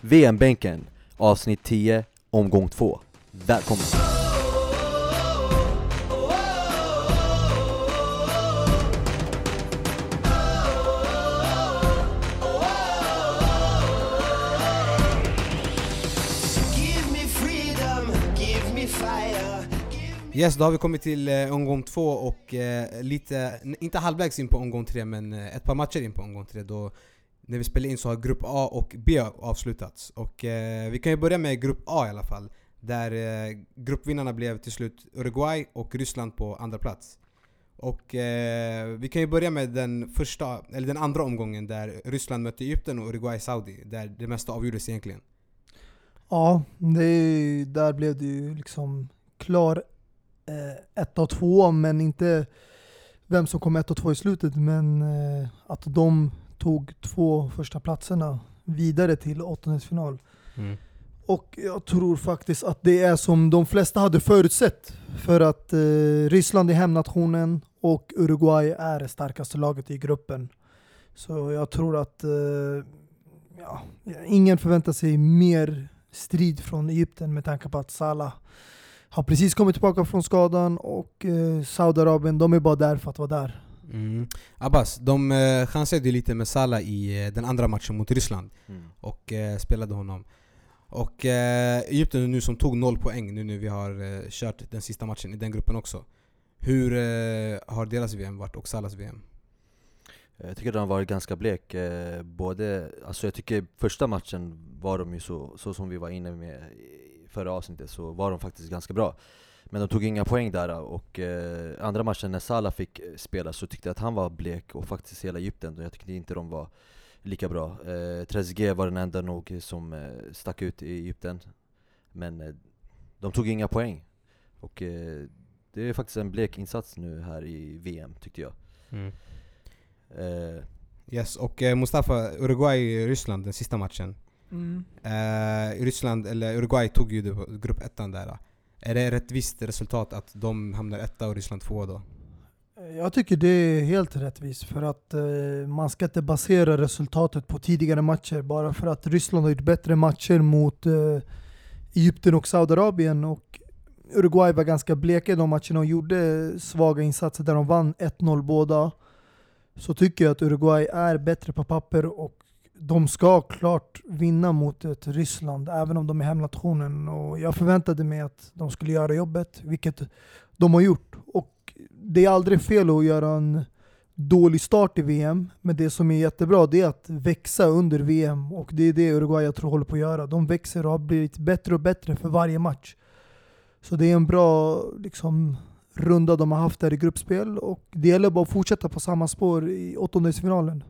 VM-bänken, avsnitt 10, omgång 2. Välkommen! Give me freedom, give me fire. Yes, då har vi kommit till eh, omgång två och eh, lite, inte halvvägs in på omgång tre men eh, ett par matcher in på omgång tre då när vi spelar in så har grupp A och B avslutats. Och eh, vi kan ju börja med grupp A i alla fall. Där eh, gruppvinnarna blev till slut Uruguay och Ryssland på andra plats. Och eh, vi kan ju börja med den första, eller den andra omgången där Ryssland mötte Egypten och Uruguay Saudi. Där det mesta avgjordes egentligen. Ja, det, där blev det ju liksom klar eh, ett och två, men inte vem som kom ett och två i slutet. Men eh, att de tog två första platserna vidare till åttondelsfinal. Och jag tror faktiskt att det är som de flesta hade förutsett. För att eh, Ryssland är hemnationen och Uruguay är det starkaste laget i gruppen. Så jag tror att eh, ja, ingen förväntar sig mer strid från Egypten med tanke på att Salah har precis kommit tillbaka från skadan och eh, Saudiarabien, de är bara där för att vara där. Mm. Abbas, de eh, chansade ju lite med Salah i eh, den andra matchen mot Ryssland och eh, spelade honom. Och eh, Egypten nu som tog noll poäng nu när vi har eh, kört den sista matchen i den gruppen också. Hur eh, har deras VM varit och Salahs VM? Jag tycker den har varit ganska blek, eh, både, alltså jag tycker första matchen var de ju så, så som vi var inne med i förra avsnittet, så var de faktiskt ganska bra. Men de tog inga poäng där och eh, andra matchen när Salah fick eh, spela så tyckte jag att han var blek och faktiskt hela Egypten, och jag tyckte inte de var lika bra. Eh, Trezeguet var den enda nog som eh, stack ut i Egypten, men eh, de tog inga poäng. Och eh, det är faktiskt en blek insats nu här i VM tyckte jag. Eh, Yes, och eh, Mustafa, Uruguay-Ryssland den sista matchen. Eh, Ryssland, eller Uruguay tog ju grupp ettan där. Är det ett rättvist resultat att de hamnar etta och Ryssland tvåa då? Jag tycker det är helt rättvist för att eh, man ska inte basera resultatet på tidigare matcher bara för att Ryssland har gjort bättre matcher mot eh, Egypten och Saudiarabien och Uruguay var ganska bleka i de matcherna och gjorde svaga insatser där de vann 1-0 båda. Så tycker jag att Uruguay är bättre på papper och de ska klart vinna mot ett Ryssland även om de är hemnationen. Och jag förväntade mig att de skulle göra jobbet, vilket de har gjort. Och det är aldrig fel att göra en dålig start i VM, men det som är jättebra det är att växa under VM och det är det Uruguay jag tror håller på att göra. De växer och har blivit bättre och bättre för varje match. Så det är en bra liksom, runda de har haft där i gruppspel och det gäller bara att fortsätta på samma spår i åttondelsfinalen.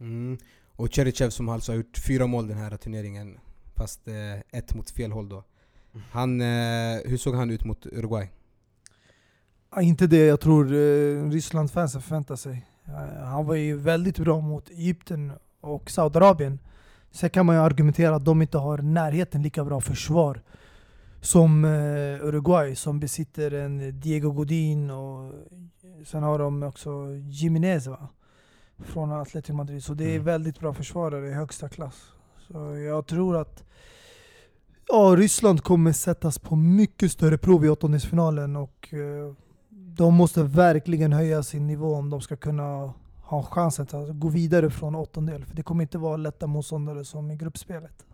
Mm. Och Cherichev som alltså har gjort fyra mål den här turneringen, fast eh, ett mot fel håll då. Han, eh, hur såg han ut mot Uruguay? Ja, inte det jag tror eh, Rysslandsfansen förväntar sig. Eh, han var ju väldigt bra mot Egypten och Saudiarabien. Sen kan man ju argumentera att de inte har närheten lika bra försvar som eh, Uruguay som besitter en Diego Godin och sen har de också Jiménez va? Från Atletico Madrid. Så det är Mm. väldigt bra försvarare i högsta klass. Så jag tror att ja, Ryssland kommer sättas på mycket större prov i åttondelsfinalen och eh, de måste verkligen höja sin nivå om de ska kunna ha chansen att gå vidare från åttondel. För det kommer inte vara lätta motståndare som i gruppspelet.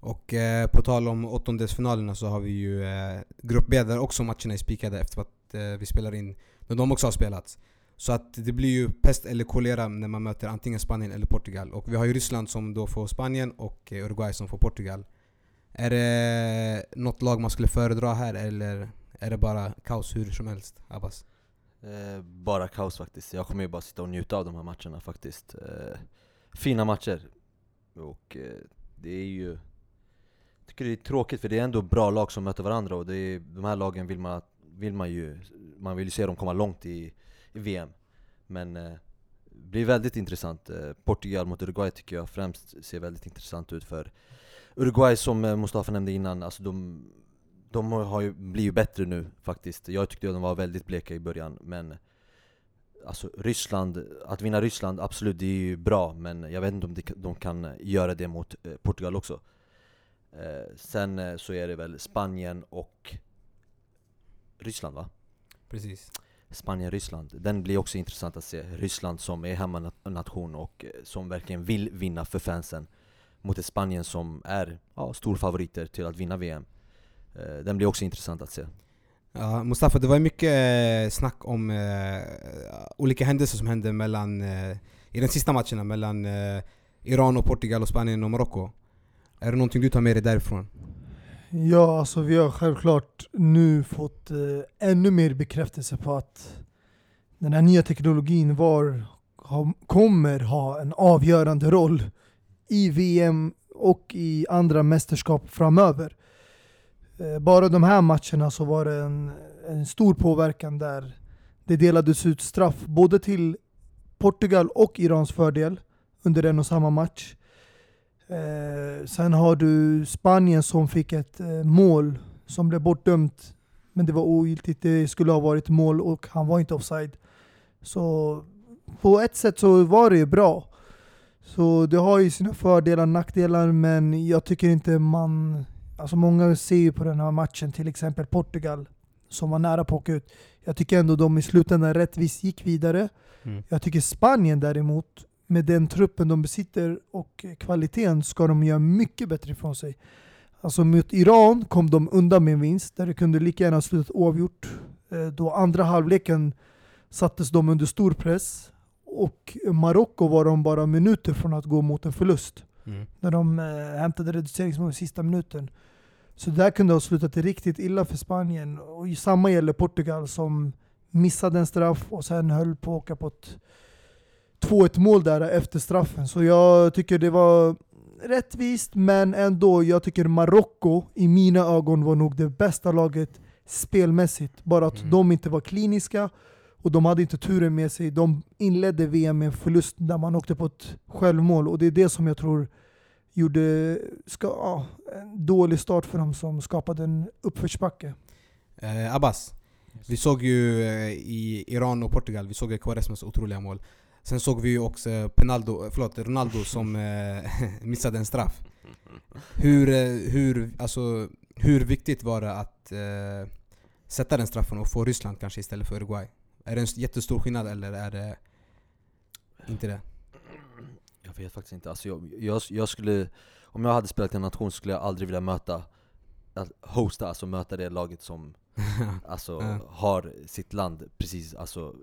Och eh, på tal om åttondelsfinalerna så har vi ju eh, Grupp B där också matcherna är spikade efter att eh, vi spelar in när de också har spelats. Så att det blir ju pest eller kolera när man möter antingen Spanien eller Portugal. Och vi har ju Ryssland som då får Spanien och eh, Uruguay som får Portugal. Är det något lag man skulle föredra här eller är det bara kaos hur som helst? Abbas? Eh, bara kaos faktiskt. Jag kommer ju bara sitta och njuta av de här matcherna faktiskt. Eh, fina matcher. Och eh, det är ju... Jag tycker det är tråkigt för det är ändå bra lag som möter varandra och det är, de här lagen vill man, vill man ju... Man vill ju se dem komma långt i, i VM. Men eh, det blir väldigt intressant. Eh, Portugal mot Uruguay tycker jag främst ser väldigt intressant ut för Uruguay som eh, Mustafa nämnde innan, alltså de, de har ju, blir ju bättre nu faktiskt. Jag tyckte att de var väldigt bleka i början, men Alltså Ryssland, att vinna Ryssland, absolut det är ju bra Men jag vet inte om de, de kan göra det mot eh, Portugal också eh, Sen så är det väl Spanien och Ryssland va? Precis. Spanien-Ryssland, den blir också intressant att se Ryssland som är hemmanation och eh, som verkligen vill vinna för fansen Mot ett Spanien som är ja, storfavoriter till att vinna VM eh, Den blir också intressant att se Ja, Mustafa, det var ju mycket eh, snack om eh, olika händelser som hände mellan, eh, i de sista matcherna mellan eh, Iran och Portugal och Spanien och Marocko. Är det någonting du tar med dig därifrån? Ja, alltså vi har självklart nu fått eh, ännu mer bekräftelse på att den här nya teknologin var, ha, kommer ha en avgörande roll i VM och i andra mästerskap framöver. Eh, bara de här matcherna så var det en, en stor påverkan där det delades ut straff både till Portugal och Irans fördel under en och samma match. Eh, sen har du Spanien som fick ett eh, mål som blev bortdömt. Men det var ogiltigt, det skulle ha varit mål och han var inte offside. Så på ett sätt så var det ju bra. Så det har ju sina fördelar och nackdelar men jag tycker inte man... Alltså många ser ju på den här matchen, till exempel Portugal, som var nära på att åka ut. Jag tycker ändå de i slutändan rättvist gick vidare. Mm. Jag tycker Spanien däremot, med den truppen de besitter och kvaliteten, ska de göra mycket bättre ifrån sig. Alltså mot Iran kom de undan med en vinst, där det kunde lika gärna slutat oavgjort. Eh, Då andra halvleken sattes de under stor press. Och Marocko var de bara minuter från att gå mot en förlust. Mm. När de eh, hämtade reduceringsmål i sista minuten. Så där kunde ha slutat riktigt illa för Spanien. Och samma gäller Portugal som missade en straff och sen höll på att åka på ett 2-1 mål där efter straffen. Så jag tycker det var rättvist, men ändå, jag tycker Marocko i mina ögon var nog det bästa laget spelmässigt. Bara att Mm. de inte var kliniska och de hade inte turen med sig. De inledde VM med en förlust där man åkte på ett självmål och det är det som jag tror gjorde ska, ja, en dålig start för dem som skapade en uppförsbacke. Eh, Abbas, vi såg ju eh, i Iran och Portugal, vi såg Quaresmas otroliga mål. Sen såg vi ju också Penaldo, förlåt, Ronaldo som eh, missade en straff. Hur, eh, hur, alltså, hur viktigt var det att eh, sätta den straffen och få Ryssland kanske istället för Uruguay? Är det en jättestor skillnad eller är det inte det? Jag vet faktiskt inte, alltså jag, jag, jag skulle Om jag hade spelat i en nation skulle jag aldrig vilja möta Hosta, alltså möta det laget som Alltså har sitt land precis, alltså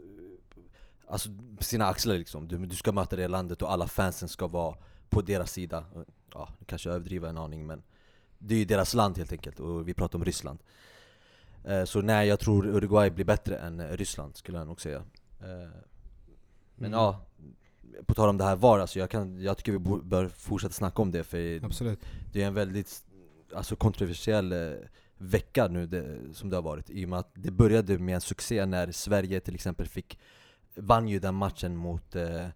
Alltså sina axlar liksom, du, du ska möta det landet och alla fansen ska vara på deras sida Ja, nu kanske jag överdriver en aning men Det är ju deras land helt enkelt, och vi pratar om Ryssland eh, Så nej, jag tror Uruguay blir bättre än eh, Ryssland skulle jag nog säga eh, Men Mm. ja, på tal om det här VAR, alltså jag, kan, jag tycker vi bör fortsätta snacka om det för Absolut. det är en väldigt alltså, kontroversiell vecka nu det, som det har varit I och med att det började med en succé när Sverige till exempel fick Vann ju den matchen mot eh,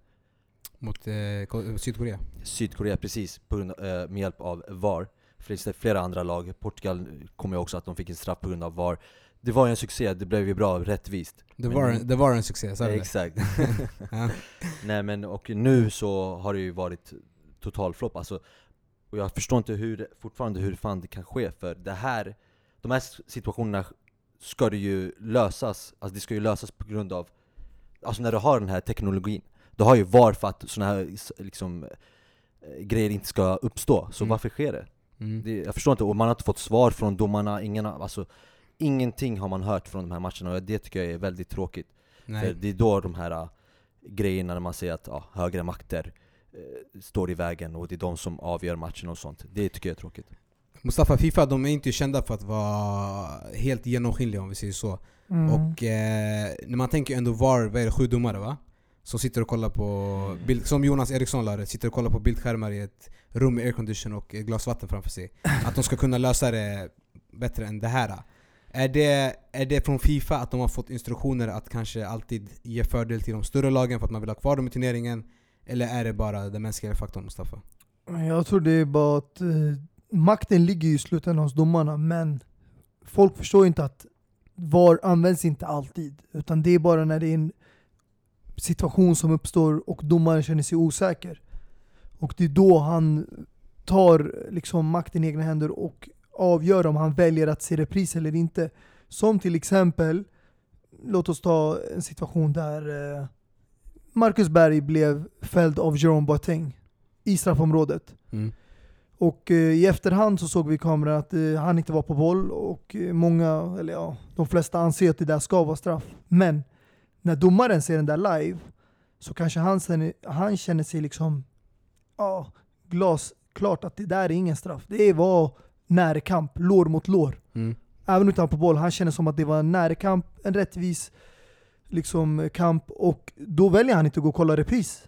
Mot eh, Ko- Sydkorea. Sydkorea precis, på grund, av- eh, med hjälp av VAR. För det finns flera andra lag, Portugal kommer ju också att de fick en straff på grund av VAR. Det var ju en succé, det blev ju bra, rättvist. Det Men- var, en- det var en succé, sa du? Exakt. Nej men och nu så har det ju varit total flopp. Alltså Och jag förstår inte hur, fortfarande hur fan det kan ske för det här De här situationerna ska det ju lösas, alltså det ska ju lösas på grund av Alltså när du har den här teknologin Du har ju VAR för att såna här liksom eh, grejer inte ska uppstå, så Mm. varför sker det? Mm. det? Jag förstår inte, och man har inte fått svar från domarna, ingen alltså Ingenting har man hört från de här matcherna och det tycker jag är väldigt tråkigt för det är då de här äh, grejerna när man säger att ja, högre makter eh, står i vägen och det är de som avgör matchen och sånt. Det tycker jag är tråkigt. Mustafa Fifa, de är inte kända för att vara helt genomskinliga om vi säger så. Mm. Och eh, när man tänker ändå VAR, vad är det, sju domare va? Som sitter och kollar på, bild, som Jonas Eriksson lärde, sitter och kollar på bildskärmar i ett rum med aircondition och ett glas vatten framför sig. Att de ska kunna lösa det bättre än det här. Är det, är det från Fifa att de har fått instruktioner att kanske alltid ge fördel till de större lagen för att man vill ha kvar dem i turneringen? Eller är det bara den mänskliga faktorn Mustafa? Jag tror det är bara att eh, makten ligger ju i slutändan hos domarna, men folk förstår inte att VAR används inte alltid. Utan det är bara när det är en situation som uppstår och domaren känner sig osäker. Och det är då han tar liksom makten i egna händer och avgör om han väljer att se repris eller inte. Som till exempel, låt oss ta en situation där eh, Marcus Berg blev fälld av Jerome Boateng i straffområdet. Mm. Och eh, i efterhand så såg vi i kameran att eh, han inte var på boll och eh, många, eller ja, de flesta anser att det där ska vara straff. Men när domaren ser den där live så kanske han, han känner sig liksom ja, glasklart att det där är ingen straff. Det var närkamp, lår mot lår. Mm. Även utan på boll, han känner som att det var en närkamp, en rättvis liksom, kamp och då väljer han inte att gå och kolla repris.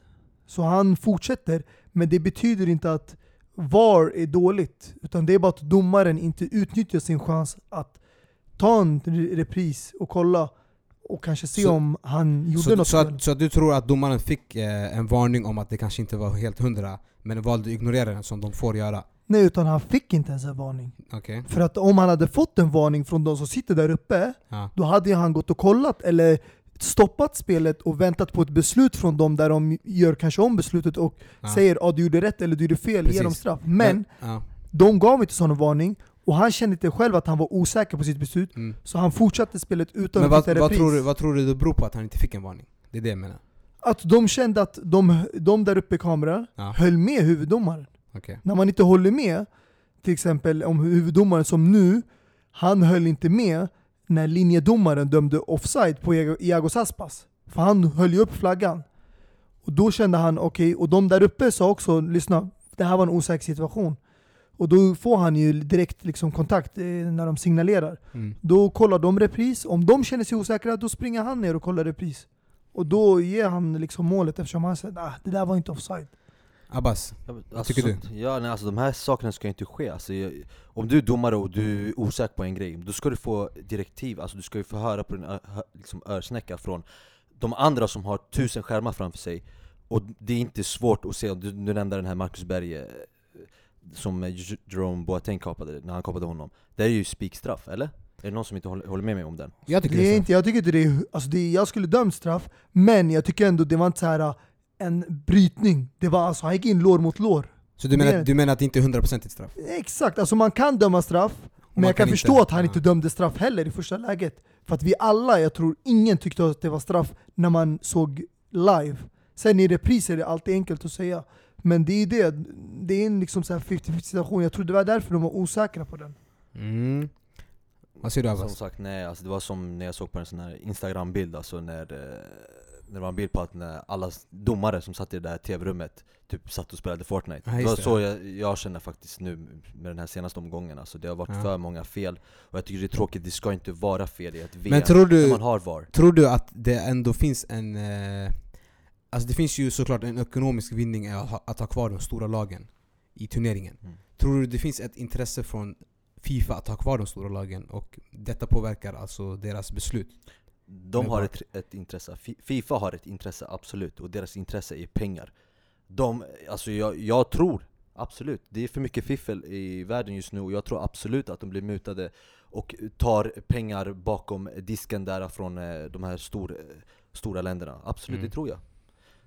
Så han fortsätter, men det betyder inte att VAR är dåligt. Utan det är bara att domaren inte utnyttjar sin chans att ta en re- repris och kolla och kanske se Så- om han gjorde Så, något så, att, så att du tror att domaren fick eh, en varning om att det kanske inte var helt hundra, men valde att ignorera den som de får göra? Nej, utan han fick inte ens en varning. Okej? För att om han hade fått en varning från de som sitter där uppe, Ja. då hade han gått och kollat eller stoppat spelet och väntat på ett beslut från dem där de gör kanske om beslutet och Ja. säger att ah, du gjorde rätt eller du gjorde fel, ge dem straff. Men ja. de gav inte sån varning och han kände inte själv att han var osäker på sitt beslut, Mm. så han fortsatte spelet utan Men att vad, titta vad, repris. tror du, vad tror du det beror på att han inte fick en varning? Det är det jag menar. Att de kände att de, de där uppe i kameran Ja. höll med huvuddomaren. Okej. När man inte håller med, till exempel om huvuddomaren som nu, han höll inte med när linjedomaren dömde offside på Iago- Aspas. För han höll ju upp flaggan. Och då kände han, okej, och de där uppe sa också, lyssna, det här var en osäker situation. Och då får han ju direkt liksom kontakt eh, när de signalerar. Mm. Då kollar de repris, om de känner sig osäkra, då springer han ner och kollar repris. Och då ger han liksom målet eftersom han säger ah, det där var inte offside. Abbas? Ja, men, Vad alltså, tycker sånt- Ja, nej, alltså, de här sakerna ska ju inte ske. Alltså, jag, om du är domare och du är osäker på en grej, då ska du få direktiv, alltså, du ska ju få höra på din liksom, örsnäcka från de andra som har tusen skärmar framför sig. Och det är inte svårt att se, du, du nämnde den här Marcus Berg eh, som Jerome Boateng kapade, när han kapade honom. Det är ju spikstraff, eller? Är det någon som inte håller, håller med mig om den? Jag tycker Det är så. inte, jag tycker inte det är, alltså det är, jag skulle dömt straff, men jag tycker ändå det var inte så här en brytning. Det var alltså, han gick in lår mot lår. Så du menar, du menar att det inte är 100% ett straff? Exakt, alltså man kan döma straff, men jag kan, kan förstå inte. att han inte dömde straff heller i första läget. För att vi alla, jag tror ingen tyckte att det var straff när man såg live. Sen i repris är det alltid enkelt att säga. Men det är det, det är en liksom så här 50-50 situation, jag tror det var därför de var osäkra på den. Mm. Vad säger du Som Abbas? sagt, nej, alltså, det var som när jag såg på en sån här instagram-bild, alltså när, eh, när det var en bild på att när alla domare som satt i det där tv-rummet typ satt och spelade Fortnite. Ja, det var så jag, jag känner faktiskt nu med den här senaste omgången, alltså, det har varit Ja. för många fel, och jag tycker det är tråkigt, det ska inte vara fel i ett VM Men tror du, man har VAR. tror du att det ändå finns en... Eh, alltså det finns ju såklart en ekonomisk vinning att ha, att ha kvar de stora lagen i turneringen. Mm. Tror du det finns ett intresse från Fifa att ha kvar de stora lagen och detta påverkar alltså deras beslut? De Men har ett, ett intresse, Fi- Fifa har ett intresse, absolut, och deras intresse är pengar. De, alltså jag, jag tror, absolut, det är för mycket fiffel i världen just nu och jag tror absolut att de blir mutade och tar pengar bakom disken där från eh, de här stor, eh, stora länderna. Absolut, Mm. det tror jag.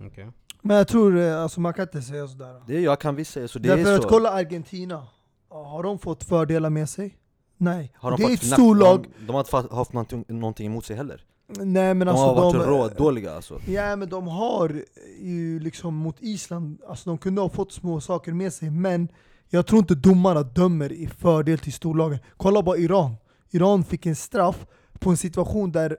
Okay. Men jag tror, eh, alltså man kan inte säga sådär. Det är, jag kan visst säga så, det Därför är att så. kolla Argentina, har de fått fördelar med sig? Nej. Har de det är fått ett storlag, De, de har inte haft någonting, någonting emot sig heller. Nej men De alltså har varit de, rådåliga alltså. Ja men de har ju liksom mot Island, alltså de kunde ha fått små saker med sig men jag tror inte domarna dömer i fördel till storlagen. Kolla bara Iran. Iran fick en straff på en situation där,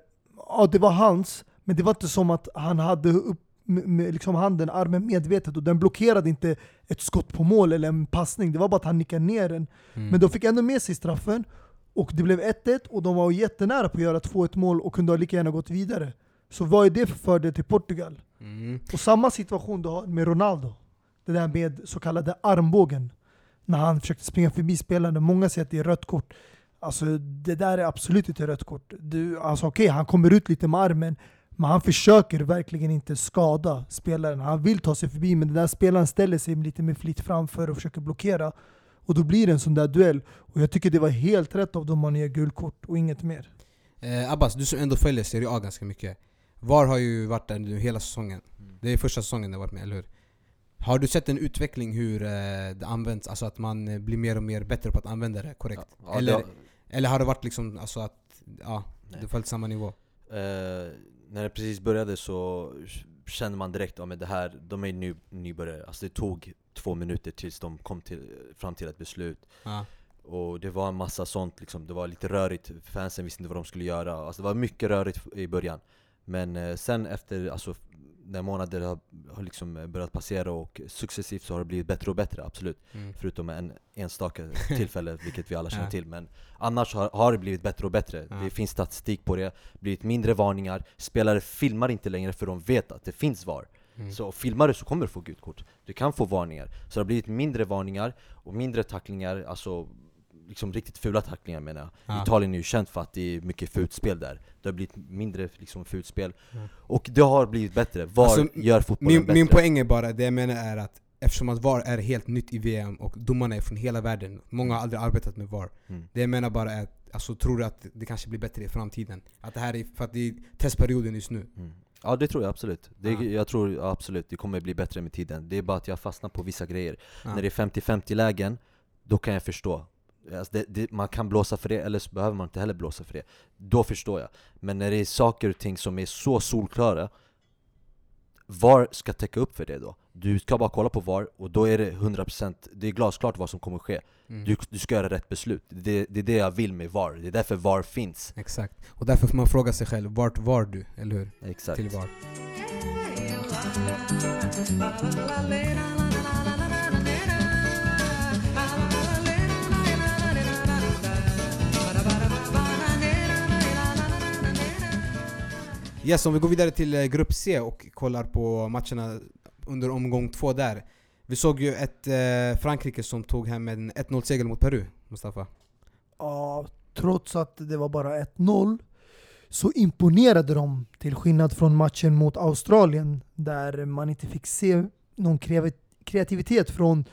ja det var hans, men det var inte som att han hade upp med, med liksom handen, armen medvetet och den blockerade inte ett skott på mål eller en passning, det var bara att han nickade ner den. Mm. Men de fick ändå med sig straffen, och det blev 1-1 och de var jättenära på att göra 2-1 mål och kunde ha lika gärna gått vidare. Så vad är det för fördel till Portugal? Mm. Och samma situation du har med Ronaldo. Det där med så kallade armbågen. När han försökte springa förbi spelaren. Många säger att det är rött kort. Alltså det där är absolut inte rött kort. Du, alltså okej, han kommer ut lite med armen. Men han försöker verkligen inte skada spelaren. Han vill ta sig förbi men den där spelaren ställer sig lite med flit framför och försöker blockera. Och då blir det en sån där duell. Och jag tycker det var helt rätt av dem att ge gult kort och inget mer. Eh, Abbas, du som ändå följer Serie A ganska mycket. VAR har ju varit där nu hela säsongen. Mm. Det är första säsongen det har varit med, eller hur? Har du sett en utveckling hur eh, det används? Alltså att man eh, blir mer och mer bättre på att använda det korrekt? Ja, ja, eller, det har- eller har det varit liksom alltså att, ja, Nej. det följt samma nivå? Eh, när det precis började så kände man direkt att det här, de är ny, nybörjare. Alltså det tog två minuter tills de kom till, fram till ett beslut. Ja. Och det var en massa sånt liksom, det var lite rörigt, fansen visste inte vad de skulle göra. Alltså det var mycket rörigt i början. Men eh, sen efter, alltså när månader har, har liksom börjat passera och successivt så har det blivit bättre och bättre, absolut. Mm. Förutom en enstaka tillfälle, vilket vi alla känner Ja. till. Men annars har, har det blivit bättre och bättre. Ja. Det finns statistik på det, blivit mindre varningar. Spelare filmar inte längre för de vet att det finns VAR. Mm. Så filmar du så kommer du få gult kort. Du kan få varningar. Så det har blivit mindre varningar och mindre tacklingar, alltså liksom riktigt fula tacklingar menar jag. Ja. Italien är ju känt för att det är mycket fult spel där. Det har blivit mindre liksom fult spel. Mm. Och det har blivit bättre. VAR Alltså, gör fotbollen Min, bättre. min poäng är bara, det jag menar är att eftersom att VAR är helt nytt i VM och domarna är från hela världen, många har aldrig arbetat med VAR. Mm. Det jag menar bara är, att, alltså tror du att det kanske blir bättre i framtiden? Att det här är, för att det är testperioden just nu. Mm. Ja det tror jag absolut. Det, Ja. Jag tror ja, absolut det kommer bli bättre med tiden. Det är bara att jag fastnar på vissa grejer. Ja. När det är 50-50 lägen, då kan jag förstå. Alltså det, det, man kan blåsa för det, eller så behöver man inte heller blåsa för det. Då förstår jag. Men när det är saker och ting som är så solklara, VAR ska täcka upp för det då? Du ska bara kolla på VAR, och då är det 100% Det är glasklart vad som kommer ske. Mm. Du, du ska göra rätt beslut. Det, det är det jag vill med VAR. Det är därför VAR finns. Exakt. Och därför får man fråga sig själv, vart var du? Eller hur? Exakt. Till VAR. Yes, om vi går vidare till eh, Grupp C och kollar på matcherna under omgång två där. Vi såg ju ett eh, Frankrike som tog hem en 1-0-seger mot Peru, Mustafa. Ja, trots att det var bara 1-0 så imponerade de till skillnad från matchen mot Australien där man inte fick se någon kreativitet från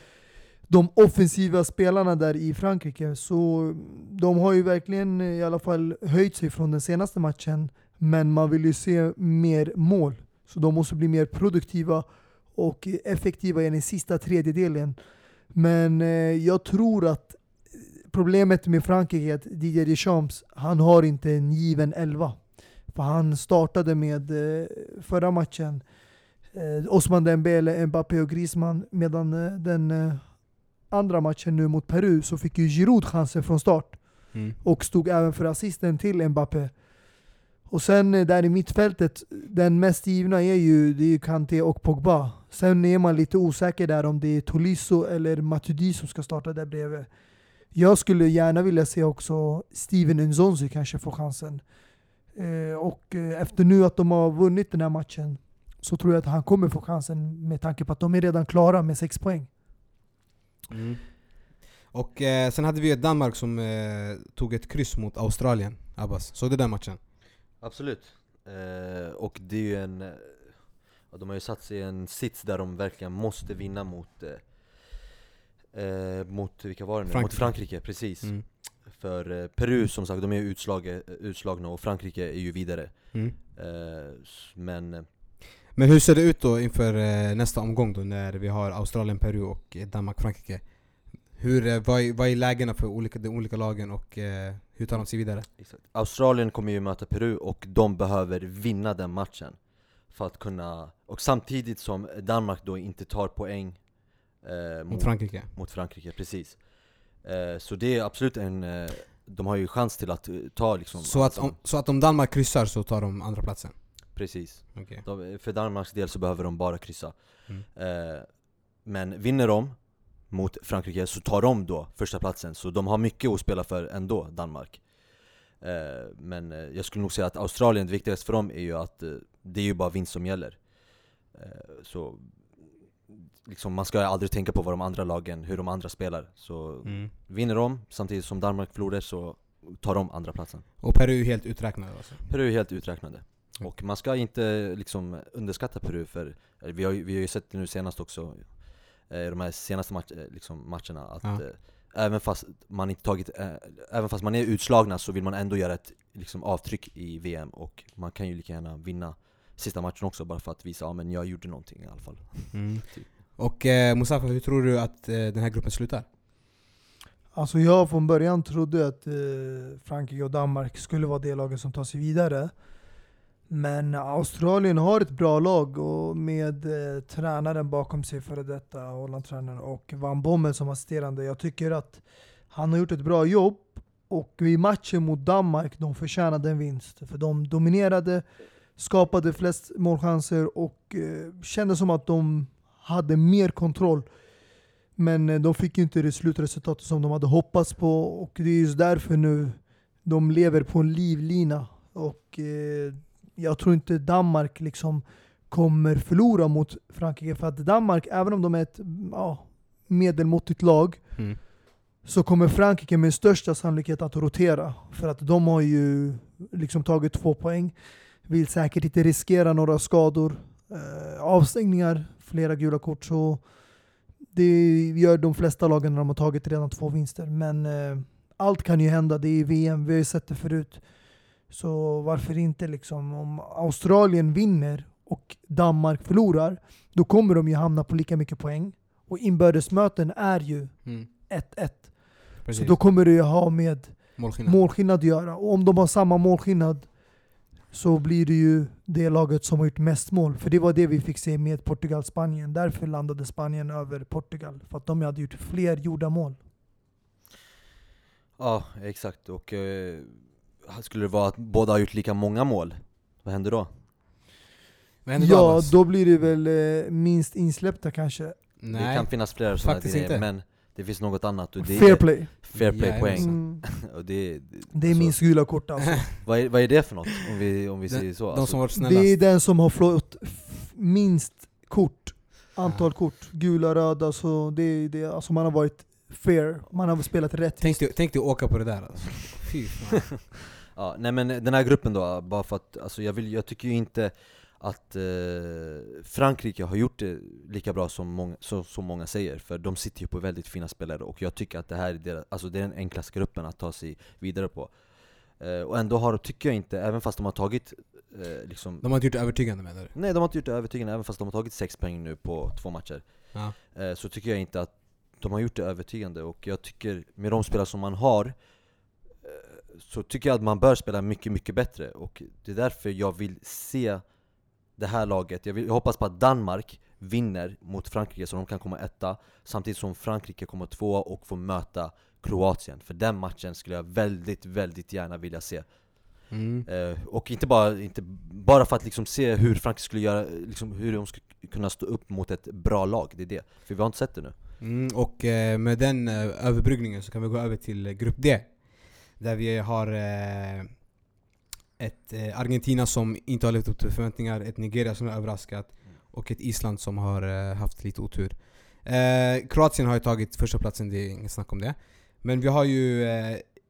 de offensiva spelarna där i Frankrike. Så de har ju verkligen eh, i alla fall höjt sig från den senaste matchen. Men man vill ju se mer mål. Så de måste bli mer produktiva och effektiva i den sista tredjedelen. Men eh, jag tror att problemet med Frankrike är att Didier Deschamps, han har inte en given elva. För han startade med eh, förra matchen eh, Osman Dembele, Mbappé och Griezmann medan eh, den eh, andra matchen nu mot Peru så fick ju Giroud chansen från start och stod även för assisten till Mbappé. Och sen eh, där i mittfältet, den mest givna är ju, det är ju Kanté och Pogba. Sen är man lite osäker där om det är Tolisso eller Matuidi som ska starta där bredvid. Jag skulle gärna vilja se också Steven Nzonzi kanske få chansen. Eh, och eh, efter nu att de har vunnit den här matchen så tror jag att han kommer få chansen med tanke på att de är redan klara med sex poäng. Mm. Och eh, sen hade vi ju Danmark som eh, tog ett kryss mot Australien, Abbas. Såg du den matchen? Absolut. Eh, och det är ju en... eh, Ja, de har ju satt sig i en sits där de verkligen måste vinna mot... Eh, eh, mot, vilka var det nu? Mot Frankrike. Frankrike, precis. Mm. För eh, Peru som sagt, de är ju utslag, utslagna och Frankrike är ju vidare. Mm. Eh, men... Men hur ser det ut då inför nästa omgång då när vi har Australien, Peru och Danmark, Frankrike? Hur, vad, är, vad är lägena för olika, de olika lagen och hur tar de sig vidare? Exakt. Australien kommer ju möta Peru och de behöver vinna den matchen för att kunna, och samtidigt som Danmark då inte tar poäng eh, Mot Frankrike? mot Frankrike, precis. Eh, så det är absolut en, eh, de har ju chans till att eh, ta liksom Så att, om, så att om Danmark kryssar så tar de andra platsen? Precis. Okej. De, för Danmarks del så behöver de bara kryssa. Mm. Eh, men vinner de mot Frankrike så tar de då första platsen så de har mycket att spela för ändå, Danmark. Eh, men eh, jag skulle nog säga att Australien, det viktigaste för dem är ju att eh, det är ju bara vinst som gäller. Så liksom, man ska aldrig tänka på vad de andra lagen, hur de andra spelar. Så Mm. vinner de samtidigt som Danmark förlorar så tar de andra platsen. Och Peru är helt uträknade alltså? Peru är helt uträknade. Mm. Och man ska inte liksom underskatta Peru för, vi har, vi har ju sett det nu senast också, eh, de här senaste match, eh, liksom matcherna, att Ja. eh, även fast man inte tagit, eh, även fast man är utslagna så vill man ändå göra ett liksom, avtryck i VM och man kan ju lika gärna vinna sista matchen också bara för att visa att ja, jag gjorde någonting i alla fall. Mm. Typ. Och eh, Mustafa, hur tror du att eh, den här gruppen slutar? Alltså jag från början trodde att eh, Frankrike och Danmark skulle vara det laget som tar sig vidare. Men Australien har ett bra lag och med eh, tränaren bakom sig, före detta Holland-tränaren och Van Bommel som assisterande. Jag tycker att han har gjort ett bra jobb och i matchen mot Danmark, de förtjänade en vinst. För de dominerade, skapade flest målchanser och eh, kände som att de hade mer kontroll. Men eh, de fick inte det slutresultatet som de hade hoppats på och det är just därför nu de lever på en livlina. Och eh, jag tror inte Danmark liksom kommer förlora mot Frankrike. För att Danmark, även om de är ett ja, medelmåttigt lag, Mm. så kommer Frankrike med största sannolikhet att rotera. För att de har ju liksom tagit två poäng. Vill säkert inte riskera några skador, eh, avstängningar, flera gula kort. Så det gör de flesta lagen när de har tagit redan två vinster. Men eh, allt kan ju hända, det är VM, vi har ju sett det förut. Så varför inte liksom, om Australien vinner och Danmark förlorar, då kommer de ju hamna på lika mycket poäng. Och inbördesmöten är ju Mm. 1-1. Så Precis. då kommer det ju ha med Målskillnad. målskillnad att göra. Och om de har samma målskillnad så blir det ju det laget som har gjort mest mål. För det var det vi fick se med Portugal-Spanien. Därför landade Spanien över Portugal. För att de hade gjort fler gjorda mål. Ja, exakt. Och eh, skulle det vara att båda har gjort lika många mål, vad händer då? Vad händer då Ja, Abbas? då blir det väl eh, minst insläppta kanske. Det Nej. kan finnas flera sådana faktiskt grejer, inte. men det finns något annat och det Fair är play. fair play poäng. Jajamensan. Mm. Och det, Det är alltså, minst gula kort alltså. vad, är, vad är det för något? Om vi, om vi säger så? De Alltså, som varit Det är den som har fått f- minst kort, antal kort. Gula, röda, så det är det. Alltså man har varit fair. Man har spelat rätt. Tänk dig, tänk dig åka på det där alltså. Fy fan. Ja, nej men den här gruppen då, bara för att alltså jag, vill, jag tycker ju inte att eh, Frankrike har gjort det lika bra som många, så, som många säger För de sitter ju på väldigt fina spelare och jag tycker att det här är, deras, alltså det är den enklaste gruppen att ta sig vidare på eh, Och ändå har, tycker jag inte, även fast de har tagit eh, liksom De har inte gjort det övertygande menar du? Nej de har inte gjort det övertygande, även fast de har tagit sex poäng nu på två matcher Ja. eh, Så tycker jag inte att de har gjort det övertygande och jag tycker, med de spelare som man har Så tycker jag att man bör spela mycket, mycket bättre och det är därför jag vill se det här laget Jag, vill, jag hoppas på att Danmark vinner mot Frankrike så de kan komma etta Samtidigt som Frankrike kommer tvåa och får möta Kroatien För den matchen skulle jag väldigt, väldigt gärna vilja se Mm. Eh, och inte bara, inte bara för att liksom se hur Frankrike skulle göra, liksom hur de skulle kunna stå upp mot ett bra lag, det är det. För vi har inte sett det nu. Mm, och eh, med den eh, överbryggningen så kan vi gå över till eh, grupp D. Där vi har eh, ett eh, Argentina som inte har levt upp till förväntningar, ett Nigeria som har överraskat och ett Island som har eh, haft lite otur. Kroatien har ju tagit första platsen, det är inget snack om det. Men vi har ju,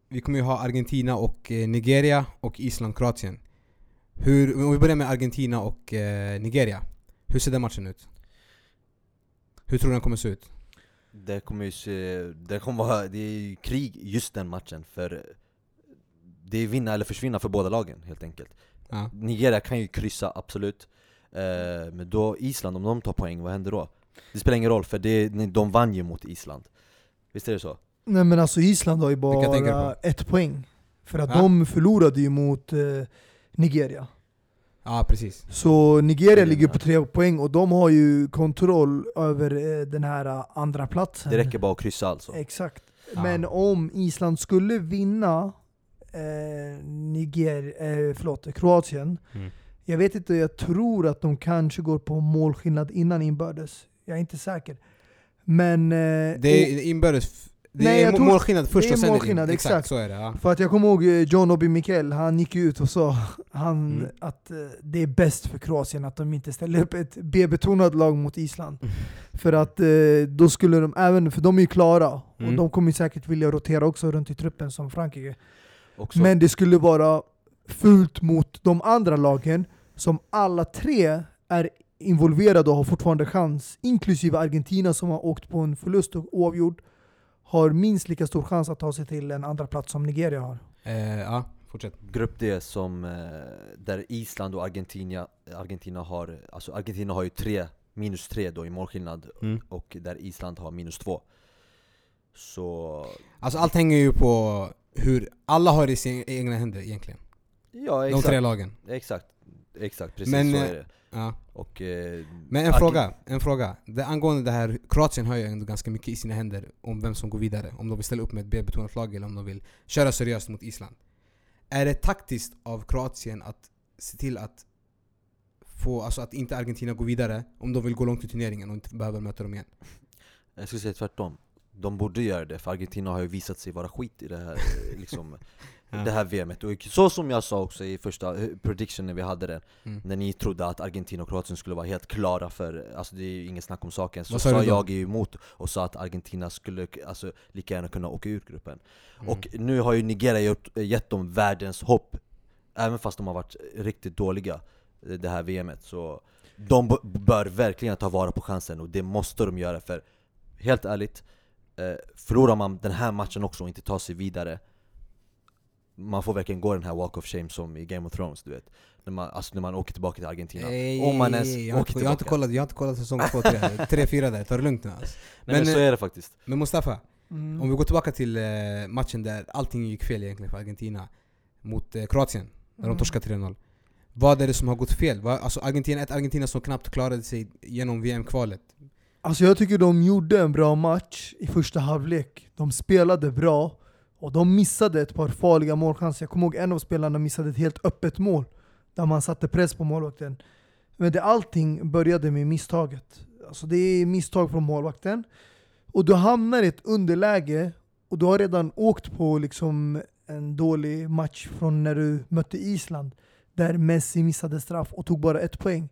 vi kommer ju ha Argentina och Nigeria och Island, Kroatien. Hur, om vi börjar med Argentina och Nigeria. Hur ser den matchen ut? Hur tror du den kommer se ut? Det kommer ju se, det kommer vara, det är ju krig just den matchen för det är vinna eller försvinna för båda lagen helt enkelt. Ja. Nigeria kan ju kryssa, absolut. Eh, men då Island, om de tar poäng, vad händer då? Det spelar ingen roll för det, de vann ju mot Island. Visst är det så? Nej men alltså Island har ju bara ett poäng. För att Ja. de förlorade ju mot eh, Nigeria. Ja, precis. Så Nigeria ligger på tre poäng och de har ju kontroll över eh, den här eh, andra platsen. Det räcker bara att kryssa alltså. Exakt. Ja. Men om Island skulle vinna eh, Niger, eh, förlåt, Kroatien. Mm. Jag vet inte, jag tror att de kanske går på målskillnad innan inbördes. Jag är inte säker. Men... Eh, Det är inbördes... Det Nej, är målskillnad först och sen målskillnad, in. exakt. så är det. Ja. För att jag kommer ihåg eh, John Obi Mikel, han gick ut och sa han, Mm. att eh, det är bäst för Kroatien att de inte ställer upp ett B-betonat lag mot Island. Mm. För att eh, då skulle de, även, för de är ju klara, Mm. och de kommer säkert vilja rotera också runt i truppen som Frankrike. Också, Men det skulle vara fult mot de andra lagen som alla tre är involverade och har fortfarande chans, inklusive Argentina som har åkt på en förlust och oavgjord, har minst lika stor chans att ta sig till en andra plats som Nigeria har. Eh, ja, Fortsätt. Grupp D som, eh, där Island och Argentina, Argentina har, alltså Argentina har ju tre, minus tre då i målskillnad Mm. och där Island har minus två Så, Alltså allt hänger ju på hur alla har det i sina egna händer egentligen. ja De exakt, tre lagen. exakt, exakt precis Men, så eh, är det Ja. och, eh, Men en fråga, en fråga. Det, angående det här, Kroatien har ju ändå ganska mycket i sina händer om vem som går vidare. Om de vill ställa upp med ett B-betonat lag eller om de vill köra seriöst mot Island. Är det taktiskt av Kroatien att se till att få, alltså att inte Argentina går vidare om de vill gå långt i turneringen och inte behöver möta dem igen? Jag skulle säga tvärtom De borde göra det, för Argentina har ju visat sig vara skit i det här, eh, liksom, Ja. det här VMet Och så som jag sa också i första eh, predictionen vi hade den Mm. När ni trodde att Argentina och Kroatien skulle vara helt klara för, alltså det är ju inget snack om saken Så sa, jag ju emot och sa att Argentina skulle alltså, lika gärna kunna åka ur gruppen Mm. Och nu har ju Nigeria gjort, gett dem världens hopp Även fast de har varit riktigt dåliga eh, det här VMet Så de bör verkligen ta vara på chansen och det måste de göra för Helt ärligt, eh, förlorar man den här matchen också och inte tar sig vidare Man får verkligen gå den här walk of shame som i Game of Thrones du vet När man, alltså när man åker tillbaka till Argentina Ey, Om man ens jag, har åker inte, jag, har inte tillbaka. kollat, jag har inte kollat säsong 2, 3, 3, 4 där. Ta det lugnt nu alltså. Nej men Men, så eh, är det faktiskt Men Mustafa, Mm. om vi går tillbaka till eh, matchen där allting gick fel egentligen för Argentina mot eh, Kroatien, när de Mm. torskade 3-0. Vad är det som har gått fel? Va? Alltså Argentina, ett Argentina som knappt klarade sig genom VM-kvalet. Alltså jag tycker de gjorde en bra match i första halvlek. De spelade bra och de missade ett par farliga målchanser. Jag kommer ihåg en av spelarna missade ett helt öppet mål där man satte press på målvakten. Men det, allting började med misstaget. Alltså det är misstag från målvakten. Och du hamnar i ett underläge och du har redan åkt på liksom en dålig match från när du mötte Island. Där Messi missade straff och tog bara ett poäng.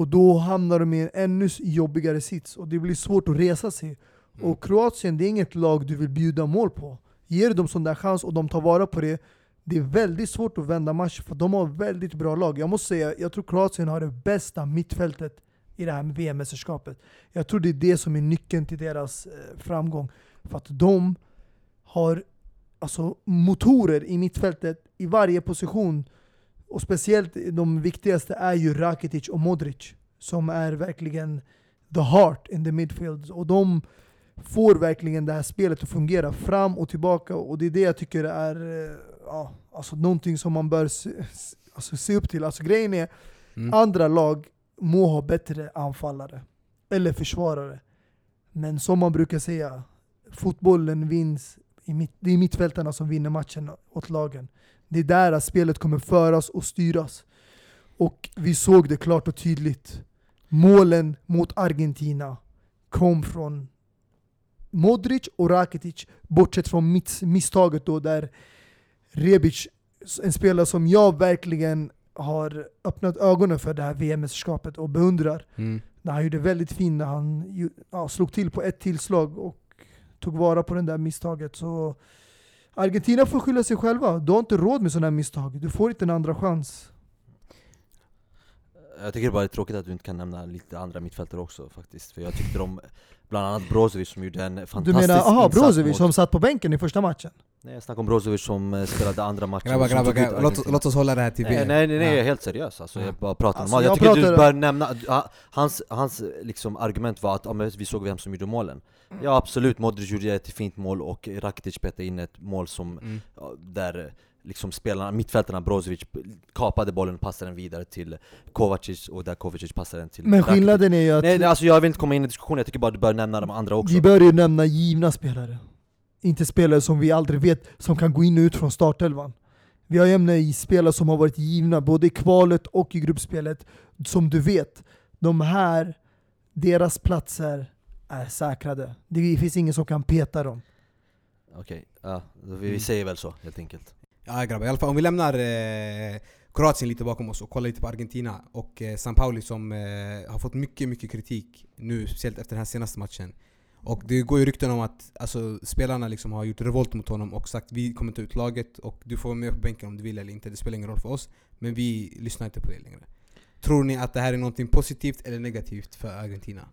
Och då hamnar de i en ännu jobbigare sits och det blir svårt att resa sig. Och Kroatien, det är inget lag du vill bjuda mål på. Ger du dem sån där chans och de tar vara på det, det är väldigt svårt att vända match för de har väldigt bra lag. Jag måste säga, jag tror Kroatien har det bästa mittfältet i det här VM-mästerskapet. Jag tror det är det som är nyckeln till deras eh, framgång. För att de har alltså, motorer i mittfältet i varje position. Och speciellt de viktigaste är ju Rakitic och Modric. Som är verkligen the heart in the midfield. Och de får verkligen det här spelet att fungera fram och tillbaka. Och det är det jag tycker är eh, ja, alltså någonting som man bör se, alltså se upp till. Alltså grejen är, Mm. andra lag må ha bättre anfallare. Eller försvarare. Men som man brukar säga, fotbollen vinns, i mitt, det är mittfältarna som vinner matchen åt lagen. Det är där att spelet kommer föras och styras. Och vi såg det klart och tydligt. Målen mot Argentina kom från Modric och Rakitic, bortsett från mitt, misstaget då där Rebic, en spelare som jag verkligen har öppnat ögonen för det här VM-mästerskapet och beundrar. Mm. När han gjorde väldigt fint när han ja, slog till på ett tillslag och tog vara på det där misstaget. Så Argentina får skylla sig själva. Du har inte råd med sådana här misstag. Du får inte en andra chans. Jag tycker det bara är tråkigt att du inte kan nämna lite andra mittfältare också faktiskt För jag tyckte de, bland annat Brozovic som gjorde en Du fantastisk menar, aha, insats Brozovic mot- som satt på bänken i första matchen? Nej jag snackar om Brozovic som eh, spelade andra matchen Grabbar, grabbar, grabbar. Låt, låt oss hålla det här till Nej nej nej, nej helt seriös alltså, Ja. jag bara pratar Alltså, Jag jag tycker du bör nämna, hans, hans liksom, argument var att ja, vi såg vem som gjorde målen Ja absolut, Modric gjorde ett fint mål och Rakitic petade in ett mål som, Mm. där liksom spelarna, mittfältarna Brozovic kapade bollen och passade den vidare till Kovacic och där Kovacic passade den till Men Rakitic. skillnaden är ju att Nej, nej alltså jag vill inte komma in i diskussionen, jag tycker bara du bör nämna de andra också vi bör ju nämna givna spelare. Inte spelare som vi aldrig vet, som kan gå in och ut från startelvan. Vi har ämne i spelare som har varit givna, både i kvalet och i gruppspelet. Som du vet, de här, deras platser är säkrade. Det finns ingen som kan peta dem. Okej, ja, då vi, vi Mm. säger väl så helt enkelt Ja grabbar, i alla fall om vi lämnar eh, Kroatien lite bakom oss och kollar lite på Argentina och eh, San Pauli som eh, har fått mycket, mycket kritik nu, speciellt efter den här senaste matchen. Och det går ju rykten om att alltså, spelarna liksom har gjort revolt mot honom och sagt vi kommer ta ut laget och du får vara med på bänken om du vill eller inte, det spelar ingen roll för oss. Men vi lyssnar inte på det längre. Tror ni att det här är något positivt eller negativt för Argentina?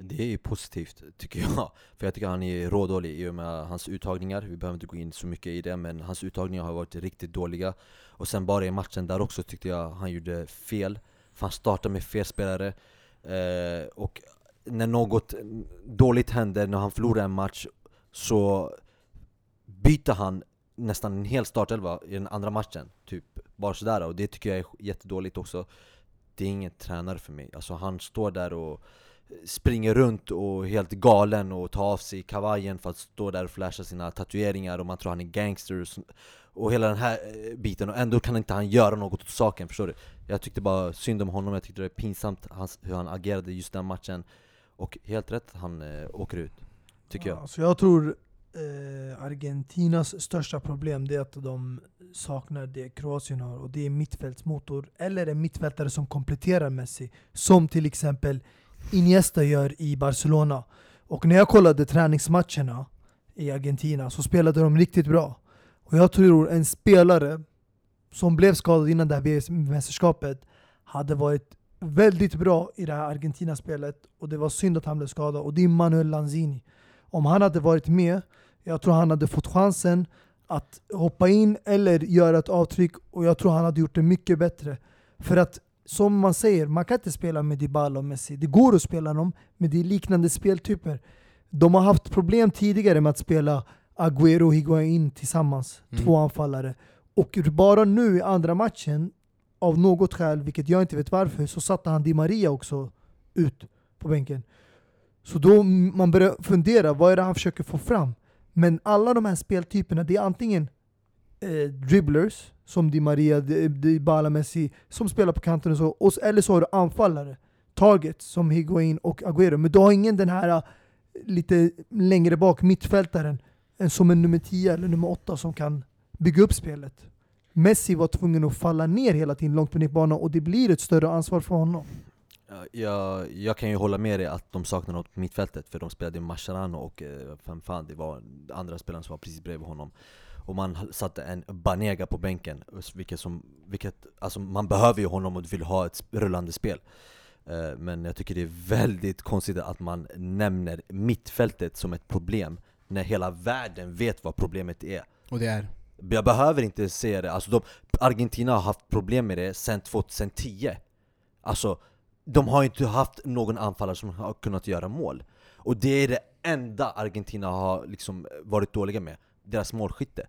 Det är positivt, tycker jag. För jag tycker han är rådålig i och med hans uttagningar. Vi behöver inte gå in så mycket i det, men hans uttagningar har varit riktigt dåliga. Och sen bara i matchen där också tyckte jag han gjorde fel. För han startade med fel spelare. Eh, och när något dåligt händer, när han förlorar en match, så byter han nästan en hel startelva i den andra matchen. Typ bara sådär. Och det tycker jag är jättedåligt också. Det är ingen tränare för mig. Alltså han står där och springer runt och är helt galen och tar av sig kavajen för att stå där och flasha sina tatueringar och man tror han är gangster och, och hela den här eh, biten och ändå kan inte han göra något åt saken, förstår du? Jag tyckte bara synd om honom, jag tyckte det var pinsamt hans, hur han agerade just den matchen och helt rätt, han eh, åker ut, tycker jag Ja, så jag tror eh, Argentinas största problem det är att de saknar det Kroatien har och det är mittfältsmotor eller en mittfältare som kompletterar Messi. Som till exempel Iniesta gör i Barcelona. Och när jag kollade träningsmatcherna i Argentina så spelade de riktigt bra. Och jag tror en spelare som blev skadad innan det här VM-mästerskapet hade varit väldigt bra i det här Argentina-spelet och det var synd att han blev skadad och det är Manuel Lanzini. Om han hade varit med, jag tror han hade fått chansen att hoppa in eller göra ett avtryck och jag tror han hade gjort det mycket bättre. För att som man säger, man kan inte spela med Dybala och Messi. Det går att spela dem, men det är liknande speltyper. De har haft problem tidigare med att spela Agüero och Higuain tillsammans, Mm. två anfallare. Och bara nu i andra matchen, av något skäl, vilket jag inte vet varför, så satte han Di Maria också ut på bänken. Så då man börjar fundera, vad är det han försöker få fram? Men alla de här speltyperna, det är antingen eh, dribblers, som Di Maria, Dybala, Messi, som spelar på kanten och så, och, eller så har du anfallare, targets som Higuain och Agüero. Men du har ingen den här eh, lite längre bak mittfältaren, eh, som en nummer 10 eller nummer 8 som kan bygga upp spelet. Messi var tvungen att falla ner hela tiden långt på banan och det blir ett större ansvar för honom. Ja, jag, jag kan ju hålla med dig att de saknar något på mittfältet för de spelade Mascherano och eh, vem fan det var andra spelaren som var precis bredvid honom Och man satte en Banega på bänken, vilket, som, vilket alltså man behöver ju honom och vill ha ett rullande spel Eh, Men jag tycker det är väldigt konstigt att man nämner mittfältet som ett problem När hela världen vet vad problemet är Och det är? Jag behöver inte se det, alltså de, Argentina har haft problem med det sedan 2010 Alltså, de har inte haft någon anfallare som har kunnat göra mål. Och det är det enda Argentina har liksom varit dåliga med, deras målskytte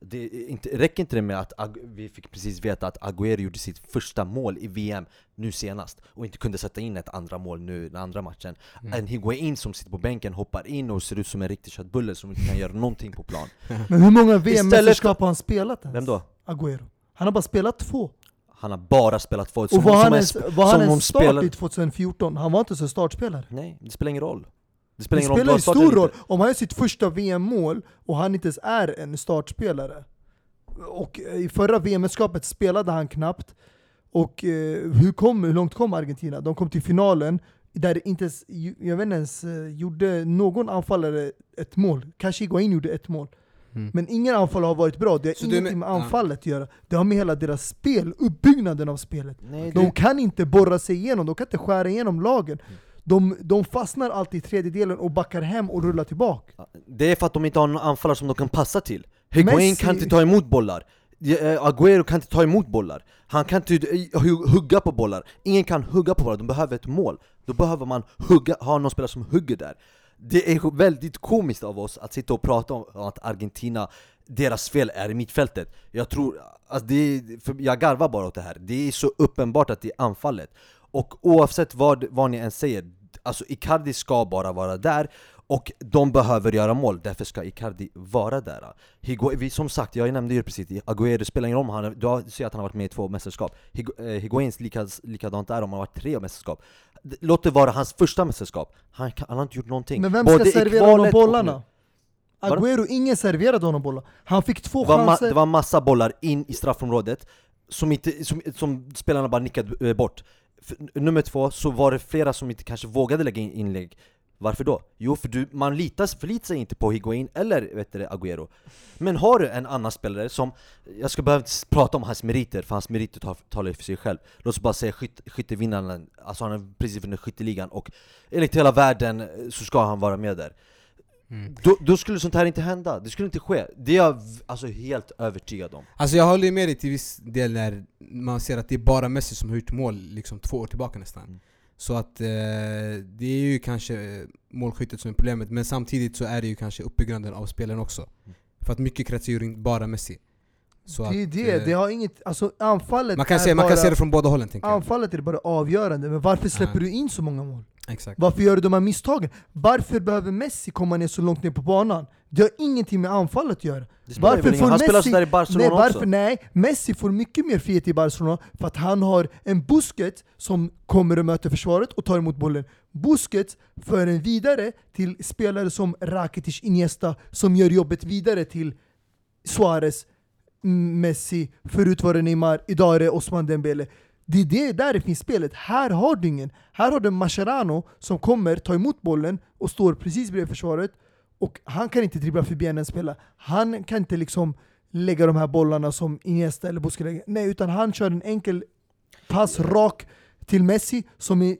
det inte, räcker inte det med att vi fick precis veta att Agüero gjorde sitt första mål i VM nu senast och inte kunde sätta in ett andra mål nu i den andra matchen En Higuain som sitter på bänken hoppar in och ser ut som en riktig köttbulle som inte kan göra någonting på plan Men hur många VM-mästerskap har han spelat ens? Vem då? Agüero. Han har bara spelat två. Han har bara spelat två Och var han en ens, var han ens start i 2014? Han var inte så startspelare. Nej, det spelar ingen roll Det Det spelar ingen roll spelar stor roll. Om han gör sitt första VM-mål och han inte ens är en startspelare. Och eh, i förra VM-mästerskapet spelade han knappt. Och eh, hur, kom, hur långt kom Argentina? De kom till finalen, där inte ens, jag vet inte ens, eh, gjorde någon anfallare ett mål. Kanske Higuain gjorde ett mål. Mm. Men ingen anfall har varit bra, det har Så ingenting med anfallet att göra. Det har med hela deras spel, uppbyggnaden av spelet. Nej, De det, kan inte borra sig igenom, de kan inte skära igenom lagen. De, de fastnar alltid i tredjedelen och backar hem och rullar tillbaka. det är för att de inte har någon anfallare som de kan passa till. Higuain kan inte ta emot bollar. Eh, Agüero kan inte ta emot bollar. Han kan inte eh, hu- hugga på bollar. Ingen kan hugga på bollar, de behöver ett mål. Då behöver man hugga, ha någon spelare som hugger där. Det är väldigt komiskt av oss att sitta och prata om att Argentina Deras fel är i mittfältet. Jag tror, alltså det är, jag garvar bara åt det här. Det är så uppenbart att det är anfallet. Och oavsett vad, vad ni än säger Alltså Icardi ska bara vara där och de behöver göra mål, därför ska Icardi vara där. Higu Som sagt, jag nämnde ju precis, Agüero spelar ingen roll om han, du ser att han har varit med i två mästerskap. Higu, eh, Higuains likas, likadant där om han har varit tre mästerskap. Låt det vara hans första mästerskap, han, kan, han har inte gjort någonting. Men vem Både ska servera honom bollarna? Agüero, ingen serverade honom bollar. Han fick två det chanser. det var massa bollar in i straffområdet som, inte, som, som spelarna bara nickade eh, bort Nummer två, så var det flera som inte kanske vågade lägga in inlägg. Varför då? Jo, för du, man litar, förlitar sig inte på Higuain eller vet du, Agüero. Men har du en annan spelare som, jag ska behöva inte prata om hans meriter, för hans meriter talar ju för sig själv. Låt oss bara säga skyt, skyttevinnaren, alltså han har precis vunnit skytteligan och enligt hela världen eh, så ska han vara med där. Mm. då, då skulle sånt här inte hända, det skulle inte ske Det är jag alltså helt övertygad om Alltså jag håller ju med dig till viss del när man ser att det är bara Messi som har gjort mål liksom två år tillbaka nästan. Mm. Så att eh, det är ju kanske eh, målskyttet som är problemet, men samtidigt så är det ju kanske uppbyggnaden av spelen också. Mm. För att mycket kretsar ju runt bara Messi. Så det är att, det, eh, det har inget, alltså anfallet man kan, se, man kan bara, se det från båda hållen tänker jag. Anfallet är bara avgörande, men varför släpper Ja. du in så många mål? Exakt. Varför gör du de här misstagen? Varför behöver Messi komma ner så långt ner på banan? Det har ingenting med anfallet att göra. Spelar Varför får Han spelar Messi- sådär i Barcelona Nej, varför? också Nej, Messi får mycket mer frihet i Barcelona för att han har en Busquets som kommer och möter försvaret och tar emot bollen. Busquets för den vidare till spelare som Rakitic, Iniesta som gör jobbet vidare till Suarez, Messi, förut var det Neymar, idag är det Osman Dembele. Det är det där det finns spelet. Här har du ingen. Här har du Mascherano som kommer, tar emot bollen och står precis bredvid försvaret och han kan inte dribbla förbi en spelare. Han kan inte liksom lägga de här bollarna som Iniesta eller Busquets lägger. Nej, utan han kör en enkel pass rak till Messi som är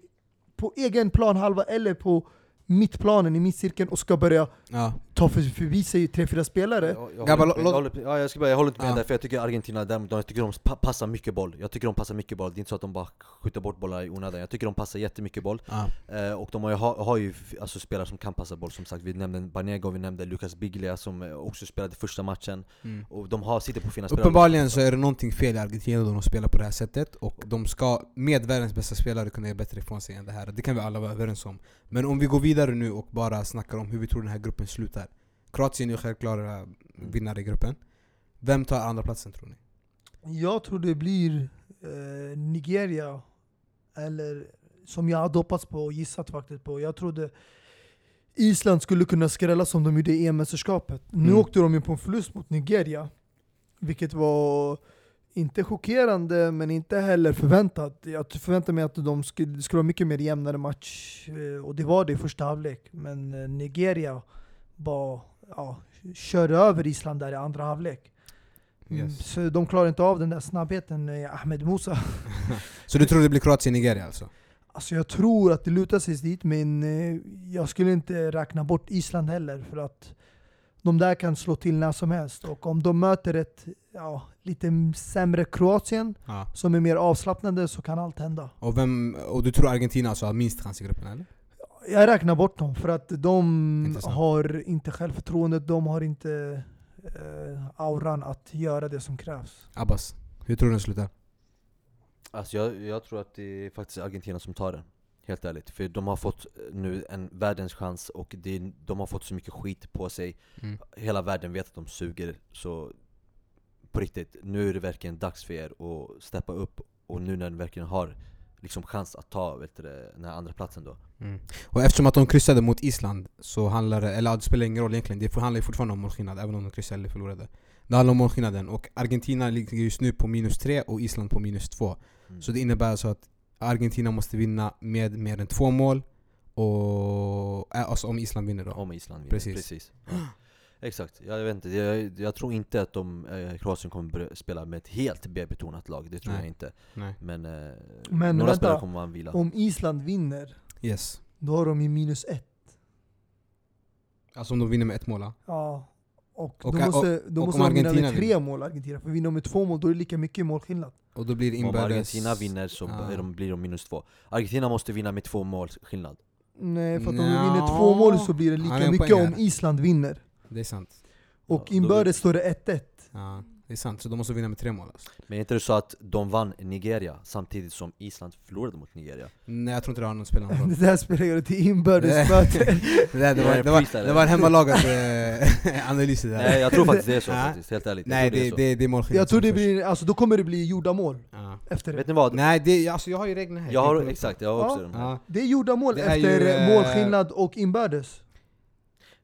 på egen planhalva eller på mittplanen i mittcirkeln och ska börja Ja. ta för, förbi sig tre, fyra spelare. Jag, jag, låt- jag, håller, ja, jag, ska bara, jag håller inte med Ja. där, för jag tycker Argentina däremot, jag tycker de pa- passar mycket boll Jag tycker de passar mycket boll, det är inte så att de bara skjuter bort bollar i onödan Jag tycker de passar jättemycket boll Ja. eh, Och de har har ju alltså, spelare som kan passa boll som sagt Vi nämnde Banega och vi nämnde Lucas Biglia som eh, också spelade första matchen Mm. Och de har, sitter på fina spelare Uppenbarligen så är det någonting fel i Argentina då de spelar på det här sättet och de ska med världens bästa spelare kunna göra bättre ifrån sig än det här. Det kan vi alla vara överens om. Men om vi går vidare nu och bara snackar om hur vi tror den här gruppen slutar. Kroatien är självklara vinnare i gruppen. Vem tar andra platsen tror ni? Jag tror det blir eh, Nigeria, eller som jag hade hoppats på och gissat faktiskt på. Jag trodde Island skulle kunna skrälla som de gjorde i EM-mästerskapet. Nu Mm. åkte de ju på en förlust mot Nigeria, vilket var inte chockerande men inte heller förväntat. Jag förväntade mig att de skulle, skulle vara mycket mer jämnare match, eh, och det var det i första halvlek. Men eh, Nigeria bara ja, körde över Island där i andra halvlek. Mm, Yes. Så de klarar inte av den där snabbheten med Ahmed Musa. Så du tror det blir Kroatien-Nigeria alltså? Alltså jag tror att det lutar sig dit, men eh, jag skulle inte räkna bort Island heller. För att de där kan slå till när som helst. Och om de möter ett ja, lite sämre Kroatien, Ja. som är mer avslappnade, så kan allt hända. Och, vem, och du tror Argentina alltså har minst chans i gruppen eller? Jag räknar bort dem, för att de Intressant. har inte självförtroendet, de har inte eh, auran att göra det som krävs. Abbas, hur tror du den slutar? Alltså jag, jag tror att det är faktiskt Argentina som tar den Helt ärligt, för de har fått eh, nu en världens chans och det, de har fått så mycket skit på sig Mm. Hela världen vet att de suger, så på riktigt, nu är det verkligen dags för er att steppa upp Och nu när ni verkligen har liksom chans att ta vet du, den här andra platsen då Mm. Och eftersom att de kryssade mot Island så handlar det, eller det spelar ingen roll egentligen, det handlar ju fortfarande om målskillnad även om de kryssade eller förlorade. Det handlar om målskillnaden och Argentina ligger just nu på minus tre och Island på minus två. Mm. Så det innebär alltså att Argentina måste vinna med mer än två mål och äh, alltså om Island vinner då. Om Island vinner, Precis. precis. Exakt, jag vet inte, jag, jag tror inte att de, eh, Kroatien kommer börja spela med ett helt B-betonat lag, det tror Nej. jag inte Nej. Men, eh, Men några vänta. spelare kommer man vila Om Island vinner, Yes. då har de ju minus ett. Alltså om de vinner med ett mål. ja. Och, Och- då måste, då och måste om de vinna Argentina med tre mål, Argentina. För vinner de med två mål, då är det lika mycket målskillnad. Och då blir det Om inbördes... Argentina vinner så de, blir de minus två Argentina måste vinna med två måls skillnad Nej, för att om de vinner två mål så blir det lika mycket om. Island vinner. Det är sant. Och Ja, då- inbördes står det 1-1. Det är sant. Så de måste vinna med tre mål alltså. Men är inte det så att de vann Nigeria samtidigt som Island förlorade mot Nigeria? Nej jag tror inte det har någon spelande roll. Det där spelar inbördes möte. det, där, det, var, det, var, det var en hemmalagad eh, analys det där. Nej jag tror faktiskt det är så faktiskt, helt ärligt Nej det, är det, det är målskillnad Jag tror det blir, alltså då kommer det bli gjorda mål Ja. efter det. Vet ni vad? Nej det, alltså jag har ju reglerna här. jag har, exakt, jag har också Ja. de här Ja. Det är gjorda mål är efter ju, eh, målskillnad och inbördes.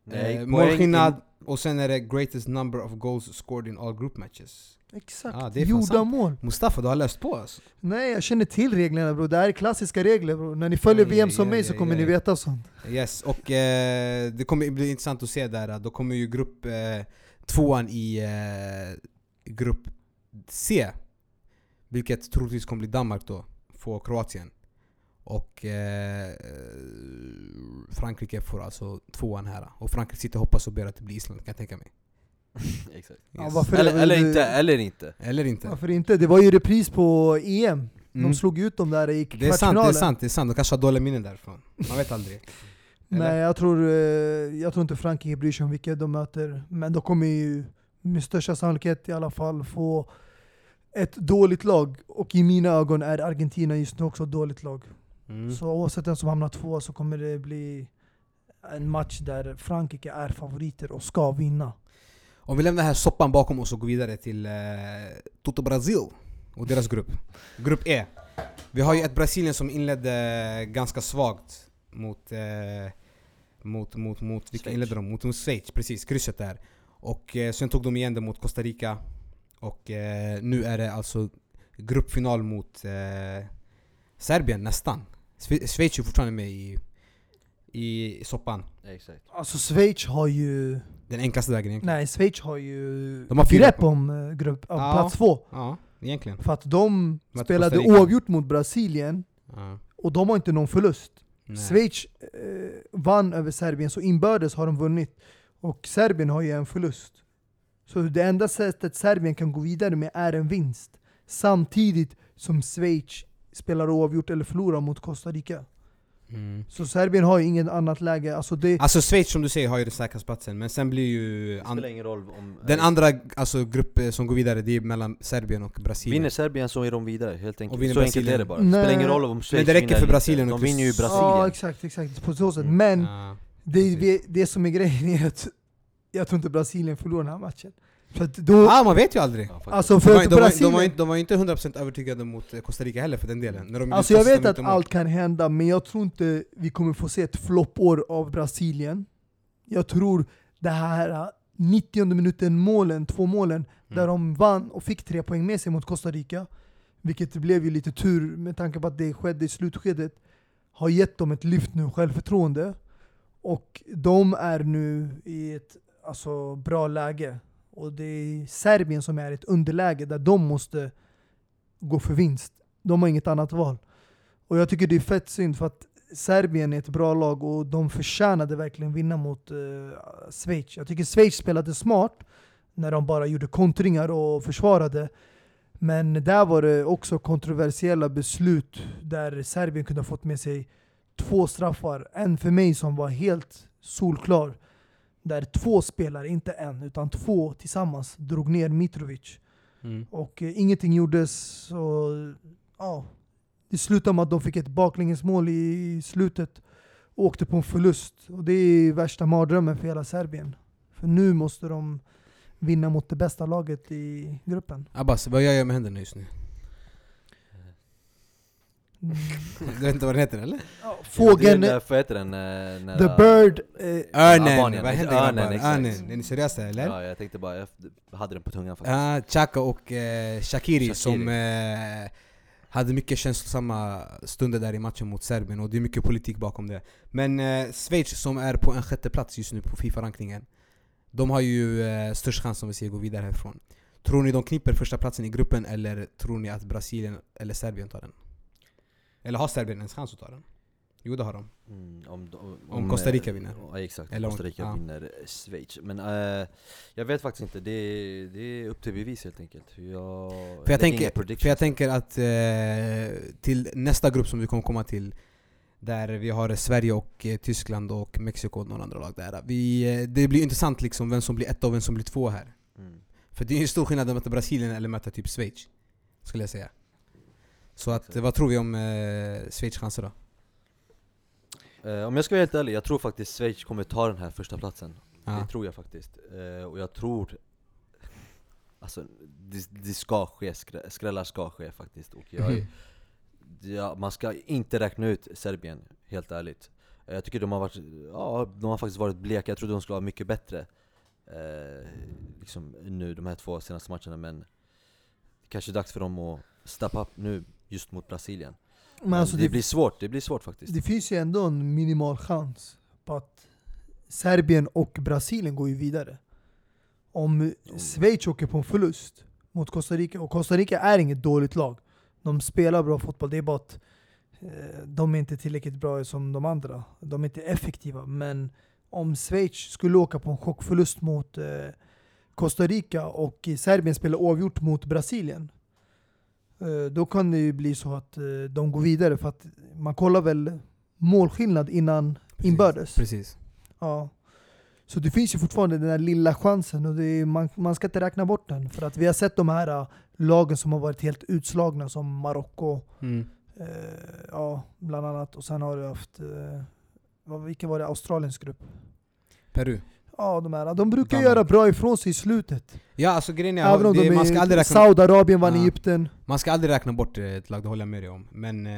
Nej, eh, målskillnad, in- och sen är det greatest number of goals scored in all group matches. Exakt, Ja, det är fan gjorda sant. mål. Mustafa, du har läst på alltså. Nej jag känner till reglerna bro, det här är klassiska regler bro. När ni följer Aj, VM som aj, mig så aj, kommer ni veta sånt. Yes, och eh, det kommer bli intressant att se där. Då kommer ju grupp eh, tvåan i eh, grupp C, vilket troligtvis kommer bli Danmark då, få Kroatien. Och eh, Frankrike får alltså tvåan här. Och Frankrike sitter och hoppas och ber att det blir Island kan jag tänka mig. Exakt. Ja, Yes. varför Eller, eller inte, eller inte. Eller inte. Varför inte? Det var ju repris på EM. Mm. De slog ut dem där i Det är kvartsfinalen. sant, det är sant, det är sant. De kanske har dåliga minnen därifrån. Man vet aldrig. Eller? Nej jag tror, eh, jag tror inte Frankrike bryr sig om vilka de möter. Men de kommer ju med största sannolikhet i alla fall få ett dåligt lag. Och i mina ögon är Argentina just nu också ett dåligt lag. Mm. Så oavsett vem som hamnar två så kommer det bli en match där Frankrike är favoriter och ska vinna. Om vi lämnar här soppan bakom oss och går vidare till eh, Toto Brasil och deras grupp. Grupp E. Vi har ju ett Brasilien som inledde ganska svagt mot... Eh, mot, mot, mot vilka Schweiz. inledde de? Mot, mot Schweiz, precis. Krysset där. Och eh, sen tog de igen det mot Costa Rica. Och eh, nu är det alltså gruppfinal mot eh, Serbien nästan. Schweiz är fortfarande med i, i soppan. Exakt. Alltså Schweiz har ju... Den enklaste vägen egentligen. Nej, Schweiz har ju De har grepp om eh, grupp, om Ja. plats två. Ja, egentligen. För att de Mötte spelade Costa Rica. oavgjort mot Brasilien Ja, och de har inte någon förlust. nej. Schweiz eh, vann över Serbien, så inbördes har de vunnit. Och Serbien har ju en förlust. Så det enda sättet Serbien kan gå vidare med är en vinst. Samtidigt som Schweiz spelar oavgjort eller förlorar mot Costa Rica. Mm. Så Serbien har ju inget annat läge. Alltså det, Alltså Schweiz som du säger har ju den säkraste platsen, men sen blir ju... Det An- spelar ingen roll om... den andra alltså, grupp eh, som går vidare, det är mellan Serbien och Brasilien. Vinner Serbien så är de vidare, helt enkelt. Och vinner så enkelt Brasilien. är det bara. Nej. Spelar ingen roll om Schweiz det räcker för Brasilien De vinner ju. Brasilien. ja exakt, exakt. På så sätt. Mm. Men Ja, det, det som är grejen är att jag tror inte Brasilien förlorar den här matchen. För att då, ah, man vet ju aldrig. Ja, alltså De för var, att de, var, de, Brasilien... var inte, de var inte 100% övertygade mot Costa Rica heller för den delen. När de Alltså jag vet att allt kan hända, men jag tror inte vi kommer få se ett floppår av Brasilien. Jag tror det här 90 minuten målen, två målen, där de vann och fick tre poäng med sig mot Costa Rica, vilket blev ju lite tur med tanke på att det skedde i slutskedet, har gett dem ett lyft nu, självförtroende. Och de är nu i ett alltså, bra läge. Och det är Serbien som är i ett underläge där de måste gå för vinst. De har inget annat val. Och jag tycker det är fett synd för att Serbien är ett bra lag och de förtjänade verkligen vinna mot uh, Schweiz. Jag tycker Schweiz spelade smart när de bara gjorde kontringar och försvarade. Men där var det också kontroversiella beslut där Serbien kunde ha fått med sig två straffar. En för mig som var helt solklar. Där två spelare, inte en, utan två tillsammans drog ner Mitrovic. Mm. Och eh, ingenting gjordes. Och, ja, det slutade med att de fick ett baklängesmål i slutet och åkte på en förlust. Och det är värsta mardrömmen för hela Serbien. För nu måste de vinna mot det bästa laget i gruppen. Abbas, vad gör jag med händerna just nu? Mm. Du vet inte vad den heter eller? Ja, Det är Fågeln, heter den? eh, när- the bird, eh, Örnen! Albanien, vad händer örnen, grabbar? exakt. Örnen, är ni seriösa eller? Ja, jag tänkte bara, jag hade den på tungan faktiskt. Ja, Chaka och eh, Shakiri, Shaqiri. som eh, hade mycket känslosamma stunder där i matchen mot Serbien och det är mycket politik bakom det. Men eh, Schweiz som är på en sjätte plats just nu på Fifa-rankningen, de har ju eh, störst chans om vi säger gå vidare härifrån. Tror ni de kniper första platsen i gruppen eller tror ni att Brasilien eller Serbien tar den? Eller har Serbien ens chans att ta den? Jo det har de. Mm, om, om, Om Costa Rica vinner. Ja, exakt, Eller om om- Costa Rica ja. vinner Schweiz. Men eh, jag vet faktiskt inte, det är, det är upp till bevis helt enkelt. Jag, För jag, tänker, för jag tänker att eh, till nästa grupp som vi kommer komma till där vi har Sverige och eh, Tyskland och Mexiko och några andra lag där. Vi, eh, det blir intressant liksom vem som blir ett och vem som blir två här. Mm. För det är ju stor skillnad att möta Brasilien eller möta typ Schweiz. Skulle jag säga. Så att, vad tror vi om eh, Schweiz chanser då? Eh, om jag ska vara helt ärlig, jag tror faktiskt Schweiz kommer ta den här första platsen. Ja. Det tror jag faktiskt. Eh, och jag tror... Alltså, det, det ska ske, skrä- skrällar ska ske faktiskt. Och jag, ja, man ska inte räkna ut Serbien, helt ärligt. Eh, Jag tycker de har varit, ja, de har faktiskt varit bleka, jag trodde de skulle vara mycket bättre eh, liksom nu, de här två senaste matcherna men kanske dags för dem att steppa upp nu just mot Brasilien. Men Men alltså det, det, blir svårt, det blir svårt faktiskt. det finns ju ändå en minimal chans på att Serbien och Brasilien går ju vidare. Om Schweiz åker på en förlust mot Costa Rica, och Costa Rica är inget dåligt lag. De spelar bra fotboll, det är bara att eh, de är inte tillräckligt bra som de andra. De är inte effektiva. Men om Schweiz skulle åka på en chockförlust mot eh, Costa Rica och Serbien spelar oavgjort mot Brasilien. Eh, då kan det ju bli så att eh, de går vidare för att man kollar väl målskillnad innan Precis. inbördes. Precis. Ja. Så det finns ju fortfarande den där lilla chansen och är, man, man ska inte räkna bort den. För att vi har sett de här äh, lagen som har varit helt utslagna som Marocko, Mm. eh, ja bland annat. Och sen har du haft, eh, vilka var det, Australiens grupp? Peru. Ja de här, de brukar Danmark. göra bra ifrån sig i slutet. Ja alltså grejen är, Även om det, de man, ska aldrig räkna, Saudiarabien vann Ja. Egypten. man ska aldrig räkna bort ett lag, det håller jag med dig om. Men eh,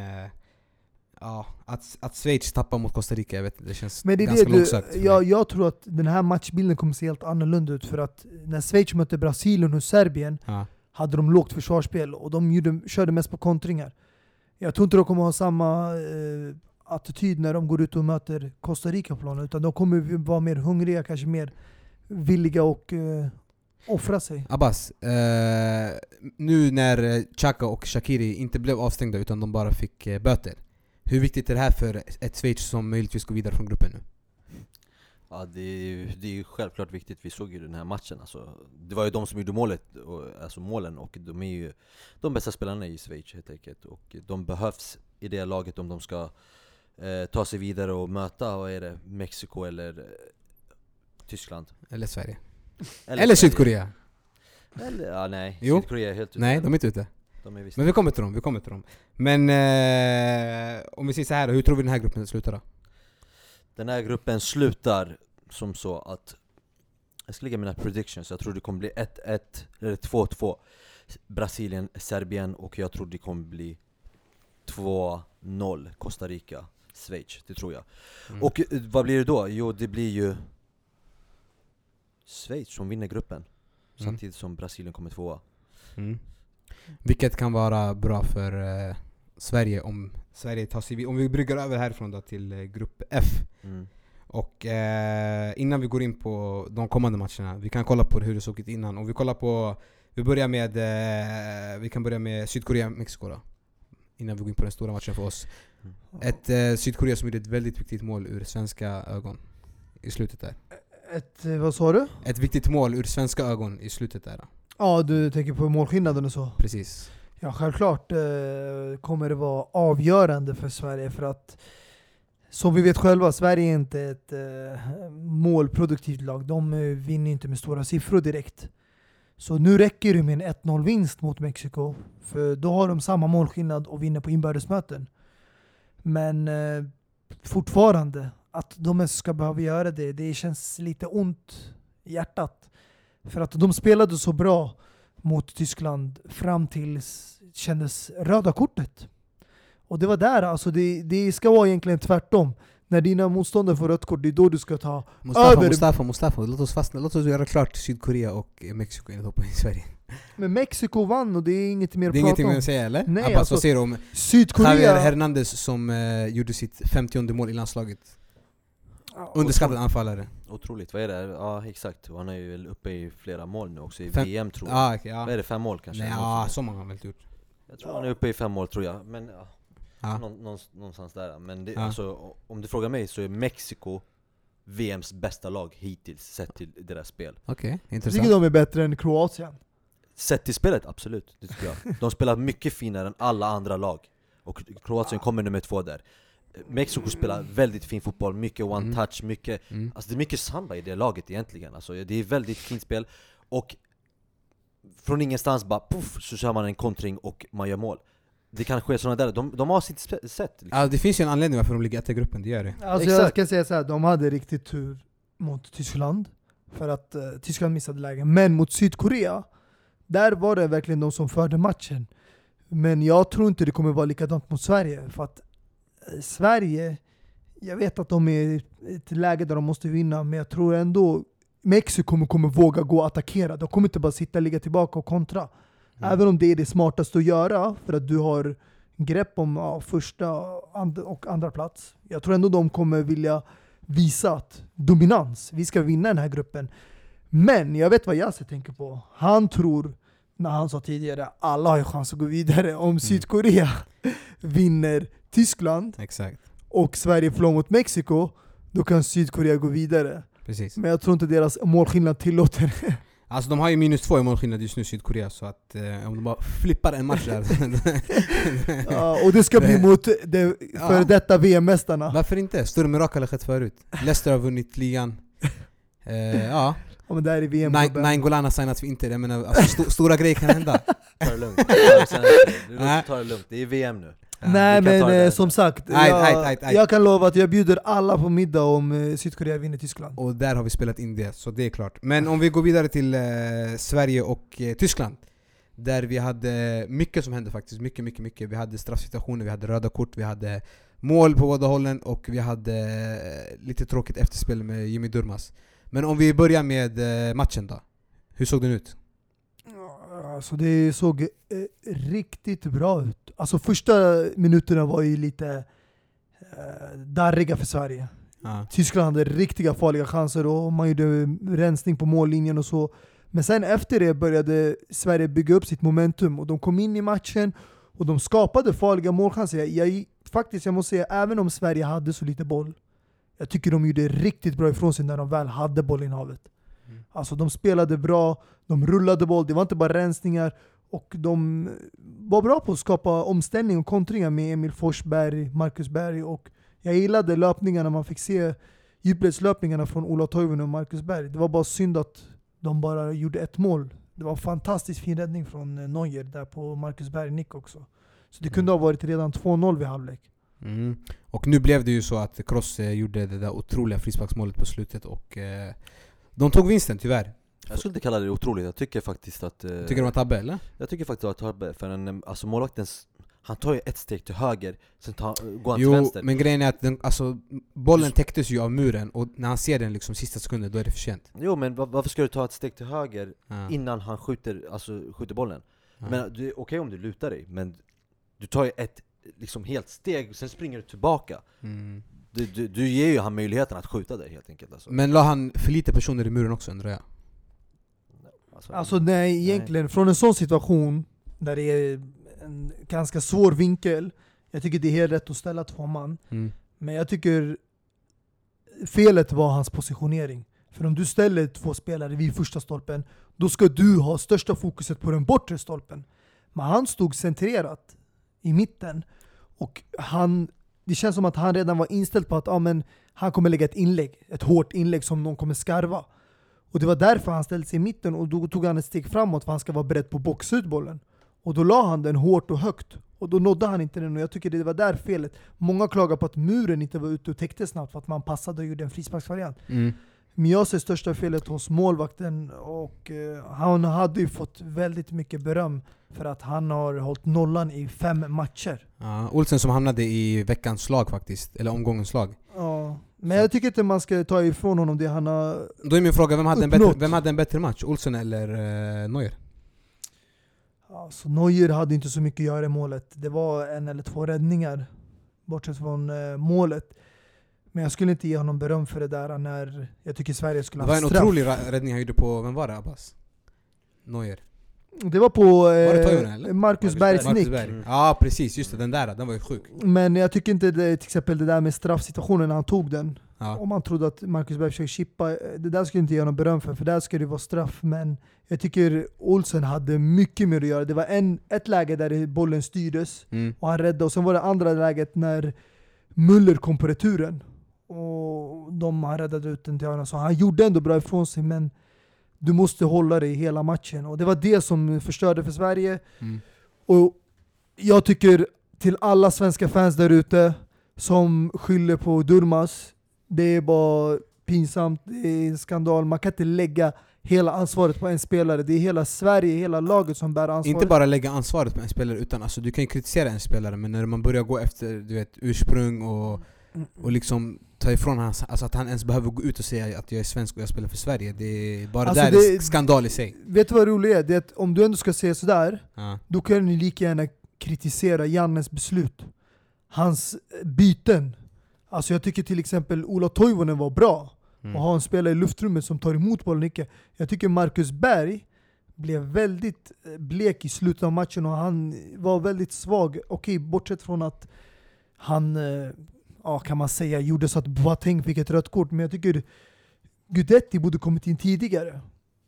ja, att, att Schweiz tappar mot Costa Rica, jag vet, det känns Men det ganska det långsökt. jag, jag tror att den här matchbilden kommer se helt annorlunda ut för att när Schweiz mötte Brasilien och Serbien Ja. hade de lågt försvarsspel och de gjorde, körde mest på kontringar. Jag tror inte de kommer ha samma eh, attityd när de går ut och möter Costa Rica på planen, utan de kommer vara mer hungriga, kanske mer villiga och eh, offra sig. Abbas, eh, nu när Chaka och Shakiri inte blev avstängda utan de bara fick eh, böter. Hur viktigt är det här för ett Schweiz som möjligtvis går vidare från gruppen nu? Ja, det, är, ju- det är självklart viktigt, vi såg ju den här matchen alltså. Det var ju de som gjorde målet, och, alltså målen, och de är ju de bästa spelarna i Schweiz helt enkelt. Och de behövs i det laget om de ska eh, ta sig vidare och möta, vad är det, Mexiko eller eh, Tyskland? Eller Sverige? Eller, Sverige. Sydkorea? Eller, ja nej, Jo. Sydkorea är helt ute. Nej, de är inte ute. de är visst Men vi kommer till dem, vi kommer till dem. Men eh, om vi säger så här, hur tror vi den här gruppen slutar då? Den här gruppen slutar som så att Jag ska lägga mina predictions, jag tror det kommer bli 1-1 eller 2-2 Brasilien, Serbien och jag tror det kommer bli 2-0 Costa Rica, Schweiz, det tror jag Mm. Och eh, vad blir det då? Jo det blir ju Schweiz som vinner gruppen Mm. Samtidigt som Brasilien kommer tvåa Mm. Vilket kan vara bra för eh, Sverige om Sverige tar sig Om vi bryggar över härifrån då till eh, grupp F. mm. Och eh, innan vi går in på de kommande matcherna, vi kan kolla på hur det såg ut innan. Om vi kollar på, vi börjar med, eh, vi kan börja med Sydkorea, Mexiko då. Innan vi går in på den stora matchen för oss. Ett eh, Sydkorea som gjorde ett väldigt viktigt mål ur svenska ögon. I slutet där. Ett, eh, vad sa du? Ett viktigt mål ur svenska ögon i slutet där. Ja, du tänker på målskillnaden och så? Precis. Ja, självklart eh, kommer det vara avgörande för Sverige för att som vi vet själva, Sverige är inte ett eh, målproduktivt lag. De eh, vinner inte med stora siffror direkt. Så nu räcker det med en 1-0 vinst mot Mexiko, för då har de samma målskillnad och vinner på inbördesmöten. Men eh, fortfarande, att de ens ska behöva göra det, det känns lite ont i hjärtat. För att de spelade så bra mot Tyskland fram tills kändes röda kortet. Och det var där, alltså det, det ska vara egentligen tvärtom. När dina motståndare får rött kort, det är då du ska ta Mustafa, Över- Mustafa, Mustafa. Låt oss, fastna, låt oss göra klart Sydkorea och Mexiko innan vi hoppar in i Sverige. Men Mexiko vann och det är inget mer att Det är prata ingenting om. mer att säga eller? Nej, Abbas, alltså, vad säger du om Javier Sydkorea... Hernandez som eh, gjorde sitt 50 mål i landslaget? Underskattad anfallare. Otroligt, vad är det? Ja exakt, han är ju uppe i flera mål nu också i Fem- VM tror jag Ah, okay, ja. Vad är det, fem mål kanske? Nej, ja, så många har han väl gjort. Jag tror han är uppe i fem mål tror jag, men ja, Ja. någon, någonstans, där Men det, Ja. alltså, om du frågar mig så är Mexiko VMs bästa lag hittills, sett till deras spel Okej, Jag tycker intressant. de är bättre än Kroatien. Sett till spelet, absolut, det tycker jag De spelar mycket finare än alla andra lag Och Kroatien kommer nummer två där Mexiko spelar väldigt fin fotboll, mycket one Mm. touch, mycket Mm. Alltså det är mycket samba i det laget egentligen, alltså, det är väldigt fint spel Och från ingenstans bara puff, så kör man en kontring och man gör mål Det kan ske sådana där, de, de har sitt sätt liksom. Ja, det finns ju en anledning varför de ligger etta i gruppen, det gör det. Alltså jag ska säga så här, de hade riktigt tur mot Tyskland. För att eh, Tyskland missade lägen. Men mot Sydkorea, där var det verkligen de som förde matchen. Men jag tror inte det kommer vara likadant mot Sverige. För att eh, Sverige, jag vet att de är i ett läge där de måste vinna, men jag tror ändå Mexiko kommer, kommer våga gå och attackera. De kommer inte bara sitta och ligga tillbaka och kontra. Även om det är det smartaste att göra, för att du har grepp om ja, första and och andra plats. Jag tror ändå de kommer vilja visa att dominans, vi ska vinna den här gruppen. Men jag vet vad Yasser tänker på. Han tror, när han sa tidigare, alla har chans att gå vidare. Om Sydkorea vinner Tyskland Exakt. och Sverige förlorar mot Mexiko, då kan Sydkorea gå vidare. Precis. Men jag tror inte deras målskillnad tillåter det. Alltså de har ju minus två i målskillnad just nu, Sydkorea, så att eh, om de bara flippar en match där... Ja, och det ska bli mot de Ja. före detta VM-mästarna. Varför inte? Större mirakel har skett förut. Leicester har vunnit ligan. Eh, ja, Ja, men där är VM gubben. Nainggolan har signats för Inter, jag menar alltså, sto stora grejer kan hända. Ta det lugnt. Ta det sen. Du Nej. Ta det lugnt, det är VM nu. Nej vi kan men eh, som sagt, jag, aj, aj, aj. jag kan lova att jag bjuder alla på middag om eh, Sydkorea vinner Tyskland. Och där har vi spelat in det, så det är klart. Men om vi går vidare till eh, Sverige och eh, Tyskland. Där vi hade mycket som hände faktiskt, mycket, mycket, mycket. Vi hade straffsituationer, vi hade röda kort, vi hade mål på båda hållen och vi hade eh, lite tråkigt efterspel med Jimmy Durmaz. Men om vi börjar med eh, matchen då. Hur såg den ut? Alltså det såg eh, riktigt bra ut. Alltså första minuterna var ju lite eh, darriga för Sverige. Ja. Tyskland hade riktiga farliga chanser och man gjorde rensning på mållinjen och så. Men sen efter det började Sverige bygga upp sitt momentum och de kom in i matchen och de skapade farliga målchanser. Jag, jag, faktiskt, jag måste säga, även om Sverige hade så lite boll, jag tycker de gjorde riktigt bra ifrån sig när de väl hade bollinnehavet. Mm. Alltså de spelade bra, de rullade boll, det var inte bara rensningar. Och de var bra på att skapa omställning och kontringar med Emil Forsberg, Marcus Berg och jag gillade löpningarna, man fick se djupledslöpningarna från Ola Toivonen och Marcus Berg. Det var bara synd att de bara gjorde ett mål. Det var en fantastiskt fin räddning från eh, Neuer där på Marcus Berg nick också. Så det kunde ha varit redan 2-0 vid halvlek. Mm. Och nu blev det ju så att Kroos eh, gjorde det där otroliga frisparksmålet på slutet och eh, de tog vinsten tyvärr. Jag skulle inte kalla det otroligt, jag tycker faktiskt att... eh, Tycker du var tabbe eller? Jag tycker faktiskt att tabbe, för en, alltså målvaktens... Han tar ju ett steg till höger, sen tar, går han till Jo, vänster. men grejen är att den, alltså, bollen täcktes ju av muren och när han ser den liksom sista sekunden, då är det för sent. Jo men va- varför ska du ta ett steg till höger Ja. innan han skjuter, alltså, skjuter bollen? Ja. Men det är okej om du lutar dig, men du tar ju ett liksom helt steg, sen springer du tillbaka. Mm. Du, du, du ger ju han möjligheten att skjuta dig helt enkelt alltså. Men la han för lite personer i muren också undrar jag? Alltså, Alltså nej, egentligen från en sån situation där det är en ganska svår vinkel, jag tycker det är helt rätt att ställa två man. Mm. Men jag tycker felet var hans positionering. För om du ställer två spelare vid första stolpen, då ska du ha största fokuset på den bortre stolpen. Men han stod centrerat i mitten. Och han, det känns som att han redan var inställd på att ah, men, han kommer lägga ett inlägg, ett hårt inlägg som någon kommer skarva. Och det var därför han ställde sig i mitten och då tog han ett steg framåt för han ska vara beredd på att boxa ut bollen. Och då la han den hårt och högt. Och då nådde han inte den och jag tycker det var där felet. Många klagar på att muren inte var ute och täckte snabbt för att man passade och gjorde en frisparksvariant. Mm. Men jag ser största felet hos målvakten och eh, han hade ju fått väldigt mycket beröm för att han har hållit nollan i fem matcher. Ja, Olsen som hamnade i veckans slag faktiskt, eller omgångens slag. Ja. Men jag tycker inte man ska ta ifrån honom det han har... Då är min fråga, vem hade, en bättre, vem hade en bättre match? Olsen eller eh, Neuer? Alltså, Neuer hade inte så mycket att göra i målet. Det var en eller två räddningar, bortsett från eh, målet. Men jag skulle inte ge honom beröm för det där när jag tycker Sverige skulle Det var ha en straff. otrolig räddning han gjorde på, vem var det Abbas? Neuer? Det var på det eh? Marcus Bergs Berg. nick. Berg. Mm. Ja precis, just det, den där, den var ju sjuk. Men jag tycker inte det, till exempel det där med straffsituationen när han tog den. Ja. Om man trodde att Marcus Berg försökte chippa, eh, det där skulle jag inte ge honom beröm för, för där ska det vara straff. Men jag tycker Olsen hade mycket mer att göra. Det var en, ett läge där bollen styrdes Mm. och han räddade, och sen var det andra läget när Muller kom på returen. Och de, han räddade ut den till honom. Så han gjorde ändå bra ifrån sig, men du måste hålla dig hela matchen. Och det var det som förstörde för Sverige. Mm. Och jag tycker till alla svenska fans där ute som skyller på Durmas, det är bara pinsamt, det är en skandal. Man kan inte lägga hela ansvaret på en spelare. Det är hela Sverige, hela laget som bär ansvaret. Inte bara lägga ansvaret på en spelare, utan alltså, du kan kritisera en spelare men när man börjar gå efter du vet, ursprung och, och liksom ta ifrån hans, alltså att han ens behöver gå ut och säga att jag är svensk och jag spelar för Sverige. Det är bara Alltså där det- är skandal i sig. Vet du vad roligt är? Det är att om du ändå ska säga sådär, Ja. då kan ni lika gärna kritisera Jannes beslut. Hans byten. Alltså jag tycker till exempel Ola Toivonen var bra. Mm. Och ha en spelare i luftrummet som tar emot bollen mycket. Jag tycker Marcus Berg blev väldigt eh, blek i slutet av matchen och han var väldigt svag. Okej, bortsett från att han, eh, ja kan man säga, gjorde så att Boateng fick ett rött kort. Men jag tycker Gudetti borde kommit in tidigare.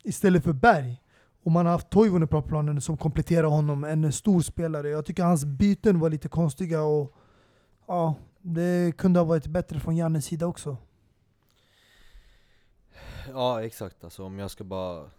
Istället för Berg. Och man har haft Toivonen på planen som kompletterar honom, en stor spelare. Jag tycker hans byten var lite konstiga och ja, det kunde ha varit bättre från Jannes sida också. Ja exakt, alltså om jag ska bara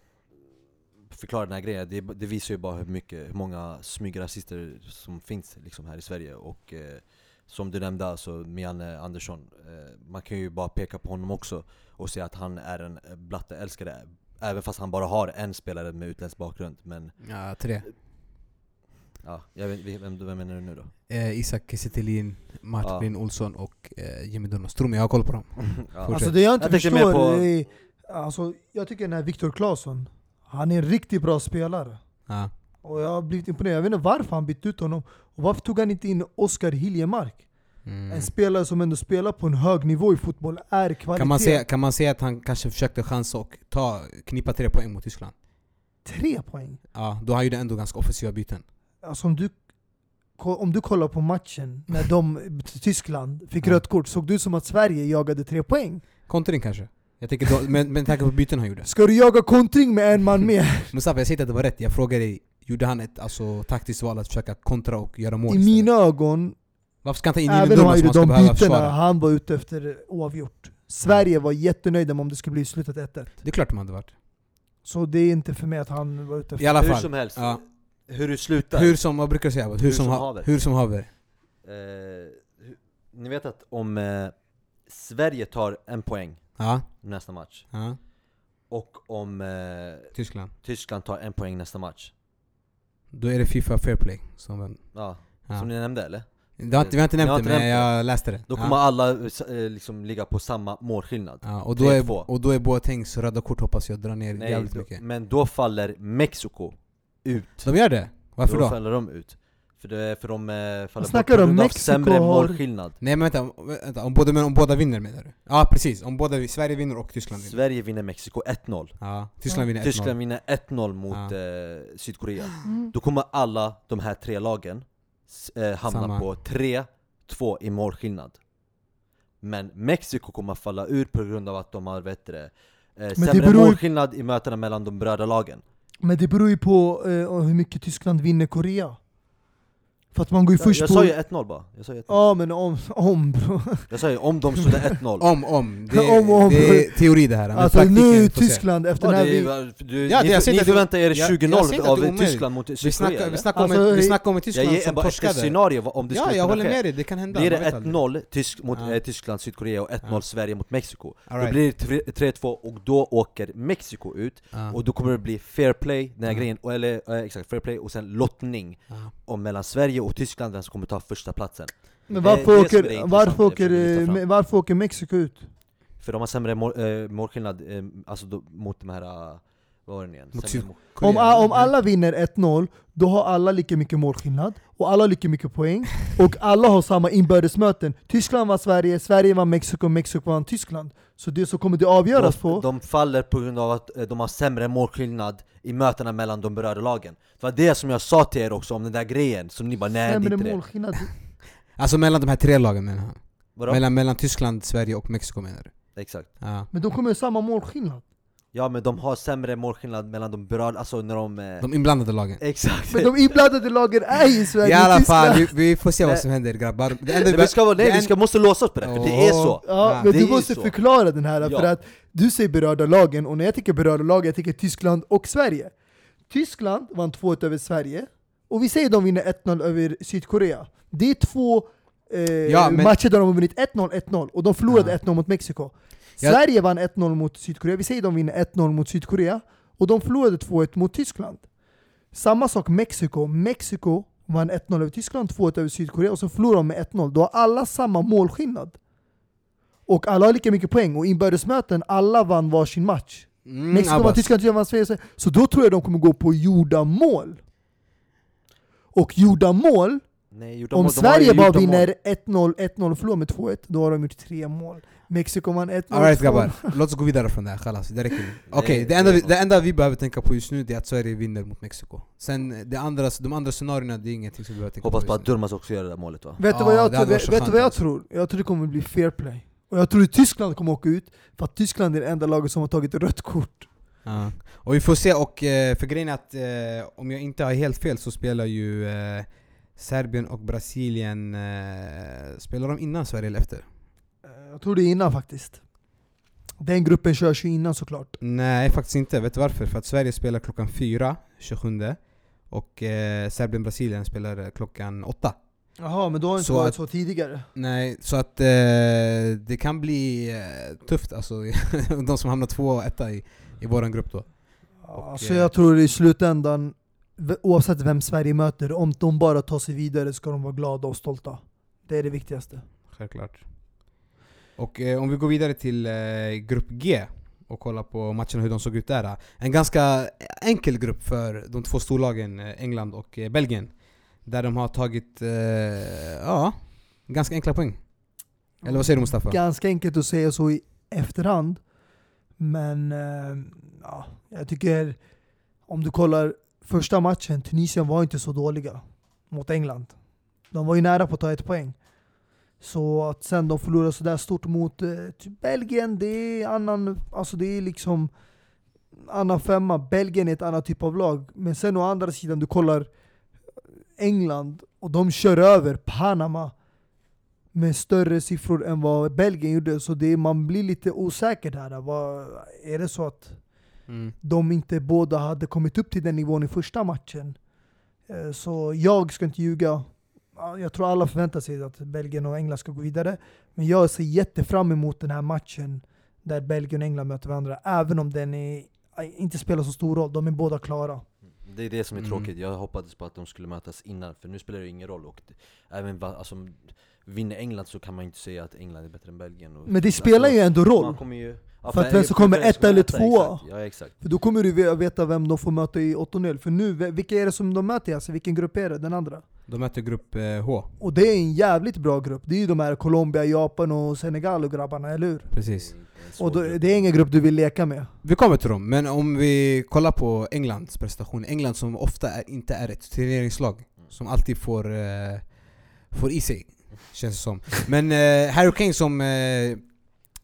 förklara den här grejen, det, det visar ju bara hur mycket, hur många smygrasister som finns liksom här i Sverige och eh, som du nämnde alltså med Janne Andersson, eh, man kan ju bara peka på honom också och säga att han är en eh, blatteälskare Även fast han bara har en spelare med utländsk bakgrund, men Ja, tre. ja, jag vet, vem, vem menar du nu då? Eh, Isak Kiese Martin Olsson och eh, Jimmy Donos. Tro mig, jag har koll på dem. ja. Alltså det jag inte Jag förstår, på- är, alltså, jag tycker den här Viktor Claesson, han är en riktigt bra spelare. Ja. Och jag har blivit imponerad, jag vet inte varför han bytte ut honom. Och varför tog han inte in Oskar Hiljemark? Mm. En spelare som ändå spelar på en hög nivå i fotboll, är kvalitet. Kan man, säga, kan man säga att han kanske försökte chansa och ta, knipa tre poäng mot Tyskland? Tre poäng? Ja, då han gjorde ändå ganska offensiva byten. Alltså om du, om du kollar på matchen när de, Tyskland fick Ja. rött kort, såg det ut som att Sverige jagade tre poäng? Kontring kanske? Jag tänker då, men, men tanke på byten han gjorde. Ska du jaga kontring med en man mer? Mustafa, jag säger inte att det var rätt. Jag frågar dig, gjorde han ett alltså, taktiskt val att försöka kontra och göra mål I istället? mina ögon, Varför ska han ta in även Jimmy om han Durmaz som gjorde han de ska behöva bytena, försvara? han var ute efter oavgjort. Sverige var jättenöjda med om det skulle bli slutet 1-1. Det är klart de hade varit. Så det är inte för mig att han var ute efter... I alla Hur fall. som helst, Ja. hur du slutar Hur som, vad brukar du säga? Hur, Hur som, som ha, haver. hur som haver. Eh, hu- ni vet att om eh, Sverige tar en poäng Ja, nästa match, ja. och om eh, Tyskland. Tyskland tar en poäng nästa match, Då är det Fifa Fair Play. Som, ja, ja. som ni nämnde eller? det har inte, vi har inte nämnt har det, inte men nämnt jag läste det. Då ja. kommer alla eh, liksom ligga på samma målskillnad ja, och, då är, 3-2. och då är Boatengs röda kort hoppas jag drar ner Nej, jävligt då, mycket. men då faller Mexiko ut De gör det? Varför Då då? faller de ut För, det, för de eh, faller bort snackar på om grund av Mexiko sämre har- målskillnad Nej men vänta, vänta om, båda, men om båda vinner menar du? Ja precis, om båda, Sverige vinner och Tyskland vinner Sverige vinner Mexiko 1-0 Ja, Tyskland vinner 1-0 Tyskland vinner 1-0 mot Ja. eh, Sydkorea Mm. Då kommer alla de här tre lagen s- eh, hamna Samma. på 3-2 i målskillnad Men Mexiko kommer falla ur på grund av att de har vet du, det, eh, sämre det beror ju- målskillnad i mötena mellan de bröda lagen Men det beror ju på eh, hur mycket Tyskland vinner Korea. För att man går ju Jag, först jag på... sa ju 1-0 bara, jag sa ju 1-0 Ja men om, om bro. Jag sa ju om de slår 1-0 Om, om. Det, är- Om, om. det är teori det här, men Alltså nu. Tyskland efter Ja, det vi- är, du, Ja, det- ni, jag förväntar er jag- jag 20-0 säger inte att av. Tyskland mot Sydkorea vi snackar, om, Alltså, vi i- snackar om ett Jag Tyskland ger som bara ett torskade scenario om det Ja, skulle jag kunna håller med dig, det kan hända Blir det vet aldrig. 1-0 tysk, mot Ja. eh, Tyskland, Sydkorea och 1-0 Ja. Sverige mot Mexiko Då blir det tre- 3-2 och då åker Mexiko ut Ja. Och då kommer det bli fair play, den här Ja. grejen, och- eller eh, exakt, fair play och sen lottning Ja. Om mellan Sverige och Tyskland, vem som kommer ta första platsen Men Det varför det det åker, intressanta varför, åker, eh, varför åker Mexiko ut? För de har sämre mål, eh, målskillnad, eh, alltså då, mot de här, vad var det nu igen? Sämre Korea. Om, om alla vinner 1-0, då har alla lika mycket målskillnad, och alla lika mycket poäng, och alla har samma inbördesmöten. Tyskland var Sverige, Sverige var Mexiko, Mexiko var Tyskland. Så det så kommer det avgöras de, på... de faller på grund av att eh, de har sämre målskillnad i mötena mellan de berörda lagen Det var det som jag sa till er också om den där grejen, som ni bara nej det är sämre inte det målskillnad. Alltså mellan de här tre lagen menar han? Mellan, mellan Tyskland, Sverige och Mexiko menar du? Exakt Ja. Men de kommer ha samma målskillnad. Ja men de har sämre målskillnad mellan de berörda, alltså när de... Eh, De inblandade lagen exakt! Men de inblandade lagen är i Sverige I alla fall, vi, vi får se vad som händer grabbar Det Nej, vi ska, vara- nej, vi ska, måste låsa oss på det, för det är så! Ja, Ja, men det du ju måste så. förklara den här, Ja. för att du säger berörda lagen, och när jag tänker berörda lagen, jag tänker Tyskland och Sverige. Tyskland vann 2-1 över Sverige, och vi säger de vinner 1-0 över Sydkorea. Det är två eh, Ja, men- matcher där de har vunnit 1-0, 1-0, och de förlorade Ja. 1-0 mot Mexiko. Ja. Sverige vann 1-0 mot Sydkorea, vi säger de vinner 1-0 mot Sydkorea, och de förlorade 2-1 mot Tyskland. Samma sak Mexiko, Mexiko vann 1-0 över Tyskland, 2-1 över Sydkorea, och så förlorade de med 1-0. Då har alla samma målskillnad. Och alla har lika mycket poäng, och inbördesmöten, alla vann varsin match. Mm, Mexiko vann Abbas. Tyskland, Tyskland vann Sverige. Så då tror jag de kommer gå på gjorda mål. Och gjorda mål, Nej, om mål- Sverige bara vinner 1-0, 1-0 förlorar med 2-1, då har de gjort tre mål. Mexiko vann 1-0. Alright grabbar, låt oss gå vidare från det här, chalas, det räcker. Okej, Nej, det, enda vi, det- enda vi behöver tänka på just nu är att Sverige vinner mot Mexiko. Sen det andra, de andra scenarierna, det är ingenting som vi behöver tänka Hoppas på på just att. Durmaz också gör det där målet va? Vet du vad jag, tror, vet, vet du vad jag tror? Jag tror det kommer bli fair play. Och jag tror att Tyskland kommer åka ut, för att Tyskland är det enda laget som har tagit rött kort. Ja. Och vi får se, och eh, för grejen är att eh, om jag inte har helt fel så spelar ju eh, Serbien och Brasilien, spelar de innan Sverige eller efter? Jag tror det är innan faktiskt. Den gruppen körs ju innan såklart. Nej faktiskt inte, vet du varför? För att Sverige spelar klockan fyra, 27 och eh, Serbien-Brasilien spelar eh, klockan åtta. Jaha, men då har det inte Så varit att- så tidigare. Nej, så att eh, det kan bli eh, tufft alltså, de som hamnar två och etta i, i våran grupp då. Och, så eh, jag tror i slutändan, oavsett vem Sverige möter, om de bara tar sig vidare ska de vara glada och stolta. Det är det viktigaste. Självklart. Och eh, om vi går vidare till eh, grupp G och kollar på matcherna hur de såg ut där. Eh. En ganska enkel grupp för de två storlagen eh, England och eh, Belgien. Där de har tagit, eh, ja, ganska enkla poäng. Eller vad säger du Mustafa? Ganska enkelt att säga så i efterhand. Men eh, ja, jag tycker, om du kollar första matchen, Tunisien var inte så dåliga mot England. De var ju nära på att ta ett poäng. Så att sen de förlorar sådär stort mot eh, typ Belgien, det är annan, alltså det är liksom annan femma. Belgien är ett annat typ av lag. Men sen å andra sidan, du kollar England och de kör över Panama med större siffror än vad Belgien gjorde. Så det, man blir lite osäker där. Vad, är det så att Mm. de inte båda hade kommit upp till den nivån i första matchen? Eh, Så jag ska inte ljuga. Ja, Jag tror alla förväntar sig att Belgien och England ska gå vidare. Men jag ser jättefram emot den här matchen där Belgien och England möter varandra. Även om den är, inte spelar så stor roll. De är båda klara. Det är det som är Mm. tråkigt, jag hoppades på att de skulle mötas innan, för nu spelar det ingen roll och även va, alltså, vinner England så kan man inte säga att England är bättre än Belgien och, Men det spelar ju ändå roll. ju, ja, För att vem som kommer etta eller tvåa. exakt. Ja exakt För då kommer du ve- veta vem de får möta i 8-0. För nu, vilka är det som de möter? Alltså, vilken grupp är det? Den andra? De möter grupp eh, H. Och det är en jävligt bra grupp. Det är ju de här Colombia, Japan och Senegal och grabbarna, eller hur? Precis. Det är en svår Och då, det är ingen grupp du vill leka med. Vi kommer till dem, men om vi kollar på Englands prestation. England som ofta är, inte är ett turneringslag. Som alltid får, eh, får i sig, känns det som. Men eh, Harry Kane som eh,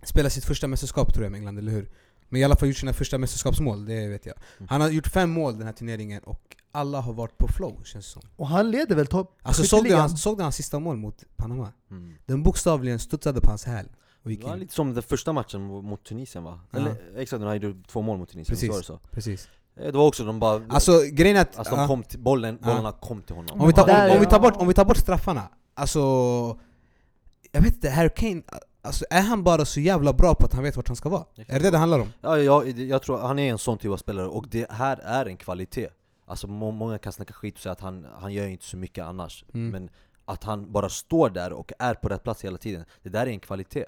spelar sitt första mästerskap tror jag med England, eller hur? Men i alla fall gjort sina första mästerskapsmål, det vet jag. Han har gjort fem mål den här turneringen och alla har varit på flow, känns det som. Och han leder väl topp Alltså såg du, hans, såg du hans sista mål mot Panama? Mm. Den bokstavligen studsade på hans häl Det var lite som den första matchen mot Tunisien va? Ja. Eller exakt, när han gjorde två mål mot Tunisien, Precis. var det så? Precis. Eh, Det var också, de bara Alltså grejen att... Alltså de kom till, bollen, Ja. bollarna kom till honom Om vi, tar, om, om, vi tar bort, om vi tar bort straffarna, alltså... Jag vet inte, Harry Kane, alltså, är han bara så jävla bra på att han vet vart han ska vara? Är det det det handlar om? Ja, jag, jag tror han är en sån typ av spelare, och det här är en kvalitet Alltså må, många kan snacka skit och säga att han, han gör inte så mycket annars. Mm. Men att han bara står där och är på rätt plats hela tiden, det där är en kvalitet.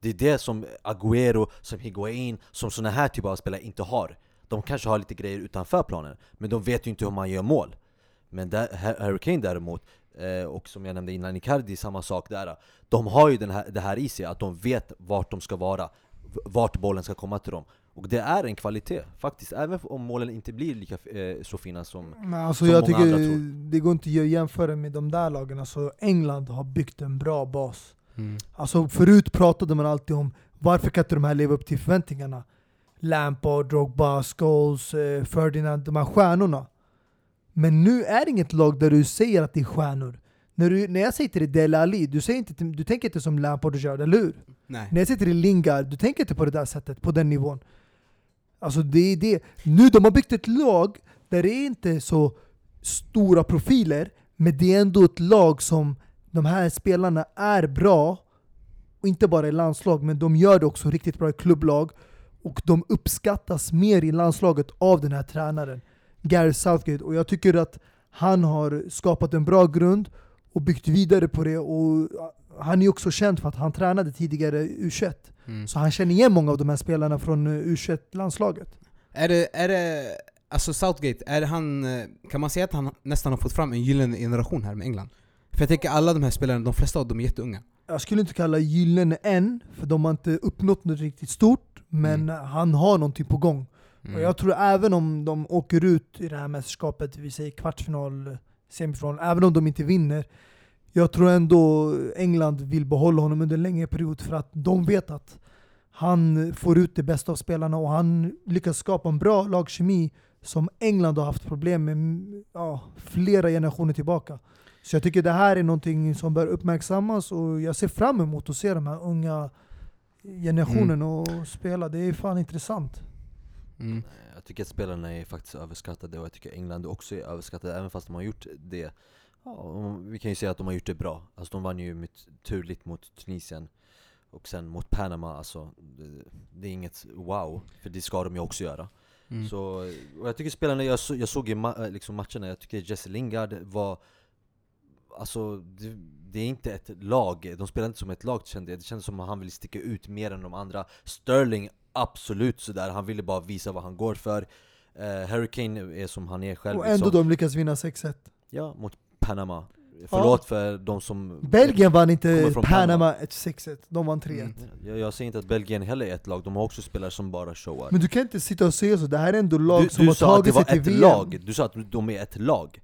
Det är det som Agüero, som Higuain, som såna här typer av spelare inte har. De kanske har lite grejer utanför planen, men de vet ju inte hur man gör mål. Men där, Har- Harry Kane däremot, eh, och som jag nämnde innan, Icardi, samma sak där. De har ju den här, det här i sig, att de vet vart de ska vara Vart bollen ska komma till dem Och det är en kvalitet, faktiskt, även om målen inte blir lika eh, så fina som Men alltså Som jag många tycker andra tror. det går inte att jämföra med de där lagen. Alltså England har byggt en bra bas. Mm. Alltså förut pratade man alltid om varför kan inte de här leva upp till förväntningarna? Lampard, Drogba, Scholes, eh, Ferdinand, de här stjärnorna. Men nu är det inget lag där du säger att det är stjärnor. När, du, när jag säger till dig Dele Ali, du, säger inte, till- du tänker inte som Lampard och Gerrard, eller hur? Nej. När jag säger till dig Lingard, du tänker inte på det där sättet, på den nivån. Alltså det är det. Nu de har byggt ett lag där det är inte så stora profiler, men det är ändå ett lag som de här spelarna är bra, och inte bara i landslag, men de gör det också riktigt bra i klubblag. Och de uppskattas mer i landslaget av den här tränaren, Gary Southgate. Och jag tycker att han har skapat en bra grund, och byggt vidare på det. Och han är också känd för att han tränade tidigare U21. Mm. Så han känner igen många av de här spelarna från eh, U21-landslaget. Är det, är det, alltså Southgate, är han, eh, kan man säga att han nästan har fått fram en gyllene generation här med England? För jag tänker alla de här spelarna, de flesta av dem är jätteunga. Jag skulle inte kalla gyllene än, för de har inte uppnått något riktigt stort. Men han har någonting på gång. Mm. Och jag tror även om de åker ut i det här mästerskapet, vi säger kvartsfinal, semifinal, även om de inte vinner. Jag tror ändå England vill behålla honom under en längre period för att de vet att han får ut det bästa av spelarna och han lyckas skapa en bra lagkemi som England har haft problem med mm, ja, flera generationer tillbaka. Så jag tycker det här är någonting som bör uppmärksammas och jag ser fram emot att se de här unga generationen och spela. Det är fan intressant. Mm. Jag tycker att spelarna är faktiskt överskattade och jag tycker England också är överskattade även fast de har gjort det Ja, vi kan ju säga att de har gjort det bra. Alltså de vann ju med turligt mot Tunisien och sen mot Panama, alltså det, det är inget wow, för det ska de ju också göra. Mm. Så, och jag tycker spelarna, jag, så, jag såg i ma liksom matcherna, jag tycker Jesse Lingard var Alltså det, det är inte ett lag, de spelar inte som ett lag kände jag, det kändes som att han ville sticka ut mer än de andra. Sterling, absolut sådär, han ville bara visa vad han går för. Uh, Harry Kane är som han är själv Och ändå liksom. de lyckas vinna 6-1. Ja, mot Panama. Förlåt för de som Belgien vann inte Panama. Ett 6-1, de vann 3-1. Mm. jag, jag säger inte att Belgien heller är ett lag, de har också spelare som bara showar. Men du kan inte sitta och säga så, det här är ändå lag Du, som du har sa att det tagit sig var till ett VM. lag, du sa att de är ett lag.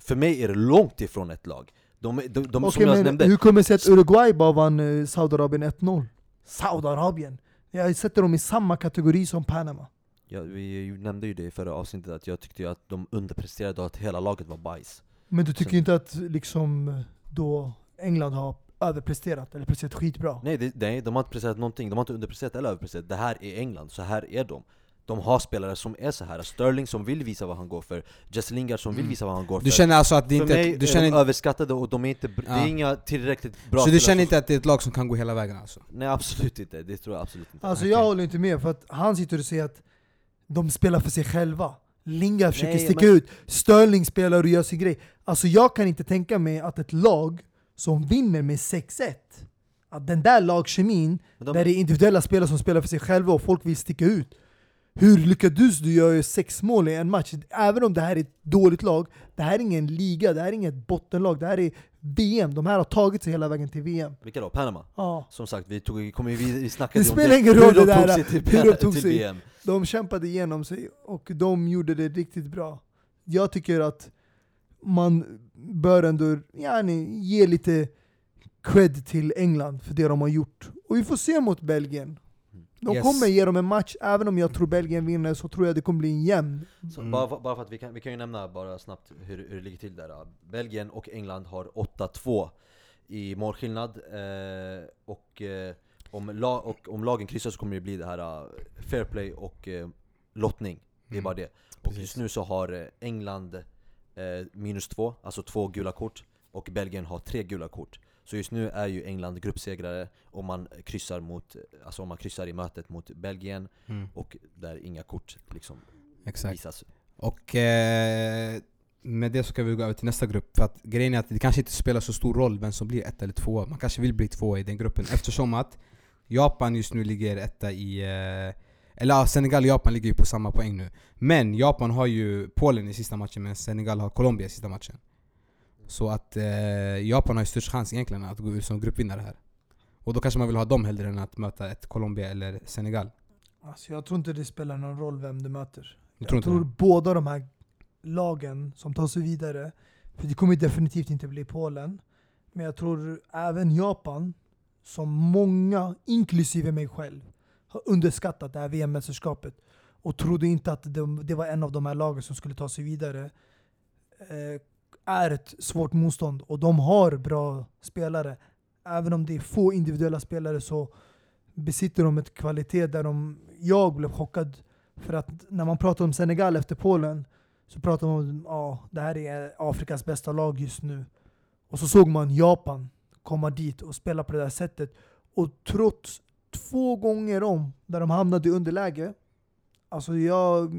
För mig är det långt ifrån ett lag De, de, de, som jag men nämnde hur kommer det sig att Uruguay bara vann eh, Saudiarabien 1-0? Saudiarabien! Jag sätter dem i samma kategori som Panama. Ja, vi nämnde ju det i förra avsnittet att jag tyckte att de underpresterade och att hela laget var bajs Men du tycker Sen- inte att liksom då England har överpresterat, eller presterat skitbra? Nej, det, nej, de har inte presterat någonting, de har inte underpresterat eller överpresterat Det här är England, så här är de De har spelare som är så här. Sterling som vill visa vad han går för Jesse Lingard som vill Mm. visa vad han går Du för känner alltså att det För inte mig är, du är känner, de överskattade och de är inte, br- det Ja. är inga tillräckligt bra Så du känner inte att det är ett lag som kan gå hela vägen alltså? Nej absolut inte, det tror jag absolut inte Alltså jag håller inte med, för att han sitter och säger att de spelar för sig själva. Lingard försöker Nej, sticka men- ut, Sterling spelar och gör sin grej. Alltså jag kan inte tänka mig att ett lag som vinner med 6-1, att den där lagkemin, de, där det är individuella spelare som spelar för sig själva och folk vill sticka ut. Hur lyckades du göra sex mål i en match? Även om det här är ett dåligt lag, det här är ingen liga, det här är inget bottenlag, det här är VM. De här har tagit sig hela vägen till VM. Vilka då? Panama? Ja. Som sagt, vi, tog, kommer, vi, vi snackade Det om spelar ingen roll hur de det tog där, sig till, hur de tog till sig. VM De kämpade igenom sig och de gjorde det riktigt bra. Jag tycker att man bör ändå yani, ge lite cred till England för det de har gjort. Och vi får se mot Belgien. De Yes. kommer ge dem en match, även om jag tror Belgien vinner så tror jag det kommer bli en jämn. Så Mm. bara, bara för att vi kan, vi kan ju nämna bara snabbt hur, hur det ligger till där Belgien och England har 8-2 i målskillnad eh, och, eh, om la, och om lagen kryssar så kommer det bli det här eh, fair play och eh, lottning Det är Mm. bara det Och Precis. just nu så har eh, England eh, minus två, alltså två gula kort Och Belgien har tre gula kort Så just nu är ju England gruppsegrare om man kryssar mot, alltså om man kryssar i mötet mot Belgien Mm. och där inga kort liksom Exakt. visas Och eh, med det så kan vi gå över till nästa grupp. För att grejen är att det kanske inte spelar så stor roll vem som blir ett eller två. Man kanske vill bli två i den gruppen eftersom att Japan just nu ligger etta i... Eh, eller ja, Senegal och Japan ligger ju på samma poäng nu. Men Japan har ju Polen i sista matchen medan Senegal har Colombia i sista matchen. Så att eh, Japan har ju störst chans egentligen att gå ut som gruppvinnare här. Och då kanske man vill ha dem hellre än att möta ett Colombia eller Senegal. Alltså jag tror inte det spelar någon roll vem du möter. Du Jag tror tror, båda de här lagen som tar sig vidare, för det kommer definitivt inte bli Polen, men jag tror även Japan, som många, inklusive mig själv, har underskattat det här VM-mästerskapet och trodde inte att det, det var en av de här lagen som skulle ta sig vidare, eh, är ett svårt motstånd. Och de har bra spelare. Även om det är få individuella spelare så besitter de ett kvalitet där de, jag blev chockad för att när man pratar om Senegal efter Polen så pratar man om ja, det här är Afrikas bästa lag just nu. Och så såg man Japan komma dit och spela på det där sättet. Och trots två gånger om där de hamnade i underläge, alltså jag,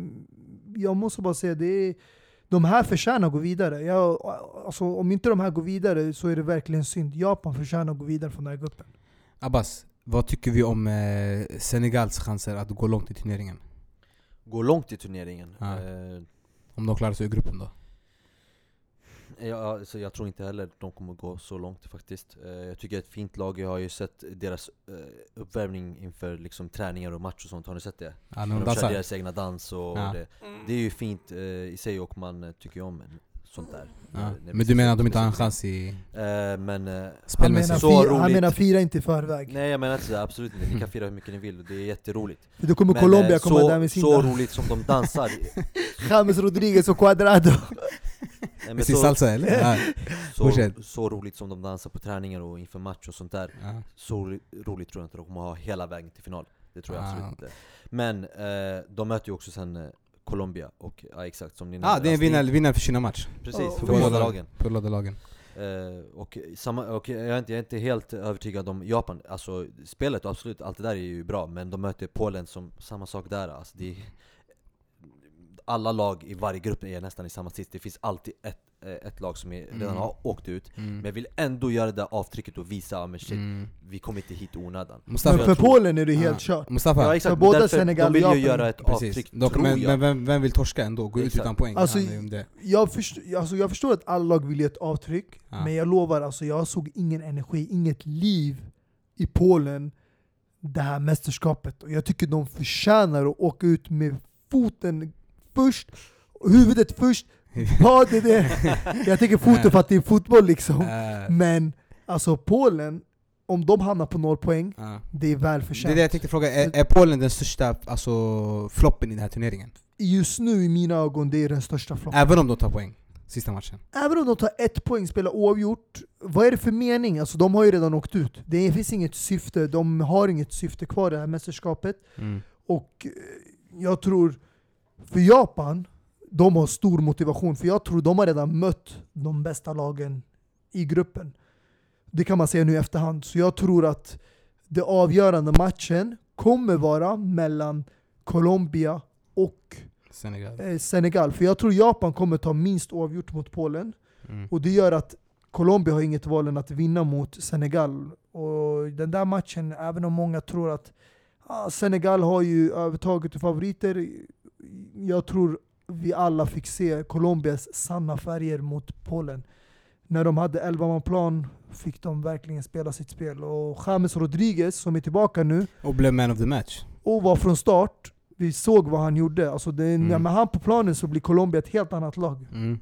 jag måste bara säga det är, de här förtjänar att gå vidare. Jag, alltså, om inte de här går vidare så är det verkligen synd. Japan förtjänar att gå vidare från den här gruppen. Abbas, vad tycker vi om eh, Senegals chanser att gå långt i turneringen? Gå långt i turneringen. Ja. Eh, Om de klarar sig i gruppen då? Jag, alltså, jag tror inte heller de kommer gå så långt faktiskt. Eh, jag tycker det är ett fint lag, jag har ju sett deras eh, uppvärmning inför liksom, träningar och match och sånt. Har ni sett det? Ja, de de kör deras egna dans och Ja. det, det är ju fint eh, i sig och man tycker ju om sånt där. Ja. Men du menar att de inte har en chans i Eh, men eh, Han menar? Så fi, han roligt. menar fira inte i förväg. Nej jag menar inte så, absolut inte, ni kan fira hur mycket ni vill, det är jätteroligt För då kommer Men, Colombia eh, komma så, där med sin så roligt som de dansar James Rodriguez och Cuadrado. Nej, Med sin så, salsa eller? Ja. så, så roligt som de dansar på träningar och inför match och sånt där Ja. Så ro- roligt tror jag inte de kommer ha hela vägen till final Det tror jag Ah. absolut inte Men eh, de möter ju också sen Colombia och, ja exakt som ni Ah, nämnde, det är en vinnare, vinnare för sina match. Precis, Ja, för båda lagen På båda lagen. Eh, och, samma, och jag, är inte, jag är inte helt övertygad om Japan, alltså spelet och absolut, allt det där är ju bra Men de möter Polen som, samma sak där alltså, det är, Alla lag i varje grupp är nästan i samma sits, det finns alltid ett, ett lag som är, redan Mm. har åkt ut Mm. Men jag vill ändå göra det där avtrycket och visa, men shit, Mm. vi kom inte hit i onödan Mustafa, Men för tror- Polen är det helt Ja. kört. Mustafa, Ja exakt, För därför, Senegal de vill ju Japan- göra ett precis. avtryck, Dock, tror men, jag men vem, vem vill torska ändå? Gå ut utan poäng? Alltså. Jag, först, alltså jag förstår att alla lag vill ge ett avtryck, Ja. men jag lovar, alltså jag såg ingen energi, inget liv i Polen det här mästerskapet. Och jag tycker de förtjänar att åka ut med foten först, huvudet först, vad är det? Jag tänker foten för att det är fotboll liksom. Men alltså Polen, om de hamnar på noll poäng, ja. det är Det är välförtjänt. det jag tänkte fråga, är, är Polen den största alltså, floppen i den här turneringen? Just nu i mina ögon, det är den största floppen. Även om de tar poäng? Sista matchen? Även om de tar ett poäng, spelar oavgjort, vad är det för mening? Alltså de har ju redan åkt ut. Det finns inget syfte, de har inget syfte kvar i det här mästerskapet. Mm. Och eh, jag tror, för Japan, de har stor motivation. För jag tror de har redan mött de bästa lagen i gruppen. Det kan man säga nu i efterhand. Så jag tror att det avgörande matchen kommer vara mellan Colombia och Senegal. eh, Senegal. För jag tror Japan kommer ta minst oavgjort mot Polen. Mm. Och det gör att Colombia har inget val än att vinna mot Senegal. Och den där matchen, även om många tror att ah, Senegal har ju övertaget och favoriter, jag tror vi alla fick se Colombias sanna färger mot Polen. När de hade 11 man plan fick de verkligen spela sitt spel. Och James Rodriguez, som är tillbaka nu, Och blev man of the match. och var från start, vi såg vad han gjorde. Alltså det, Mm. När han på planen så blir Colombia ett helt annat lag. Mm.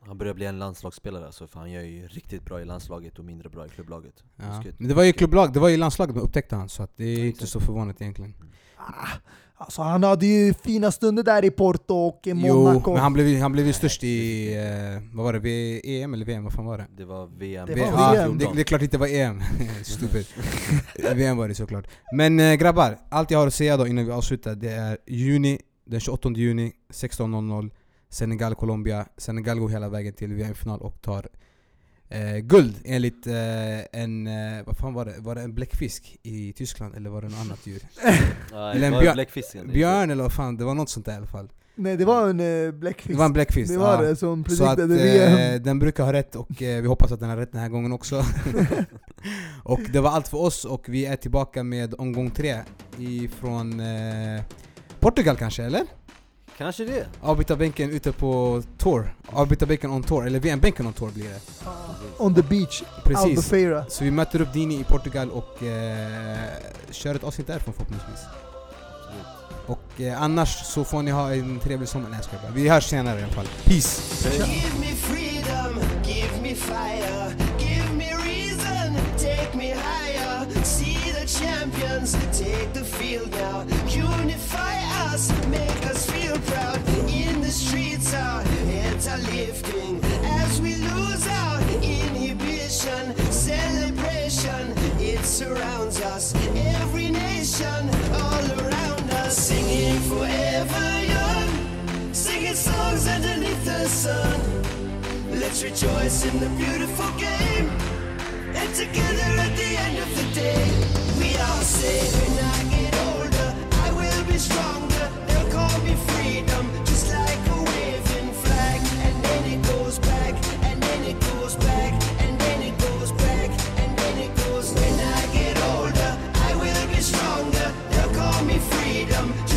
Han börjar bli en landslagsspelare alltså, för han gör ju riktigt bra i landslaget och mindre bra i klubblaget Ja. Men det var ju klubblag, det var ju landslaget de upptäckte han, så att det är inte så förvånande egentligen. Ah, alltså han hade ju fina stunder där i Porto och i Jo, Monaco. men han blev, han blev ju störst i, eh, vad var det, V- EM eller VM? Vad fan var det? Det var VM Det var VM. det, det är klart det inte var EM. Stupid. VM var det såklart. Men eh, grabbar, allt jag har att säga då innan vi avslutar det är juni, den 28 juni 16.00 Senegal, Colombia. Senegal går hela vägen till VM-final och tar eh, guld enligt eh, en, eh, vad fan var det? Var det en bläckfisk i Tyskland eller var det något annat djur? Ja, Eller en björn- Björn eller vad fan, det var något sånt där i alla fall. Nej det var en uh, bläckfisk. Det var en bläckfisk. Det var ja. det som Så att predictade VM. eh, den brukar ha rätt och eh, vi hoppas att den har rätt den här gången också. och det var allt för oss och vi är tillbaka med omgång tre ifrån eh, Portugal kanske, eller? Kanske det? Avbytarbänken ute på tour. Avbytarbänken on tour, eller VM-bänken on tour blir det. On the beach, Precis. Albufeira. Så vi möter upp Dini i Portugal och eh, kör ett avsnitt därifrån förhoppningsvis. Absolut. Och eh, annars så får ni ha en trevlig sommar. Nej jag bara. Vi hörs senare i alla fall. Peace! Give me freedom, give me fire, give me reason, take me higher. See the champions, take the field now. Unify us, make us feel the streets, our heads are lifting as we lose our inhibition. Celebration, it surrounds us. Every nation, all around us, singing forever young. Singing songs underneath the sun. Let's rejoice in the beautiful game. And together at the end of the day, we all say, when I get older, I will be stronger. Freedom. Just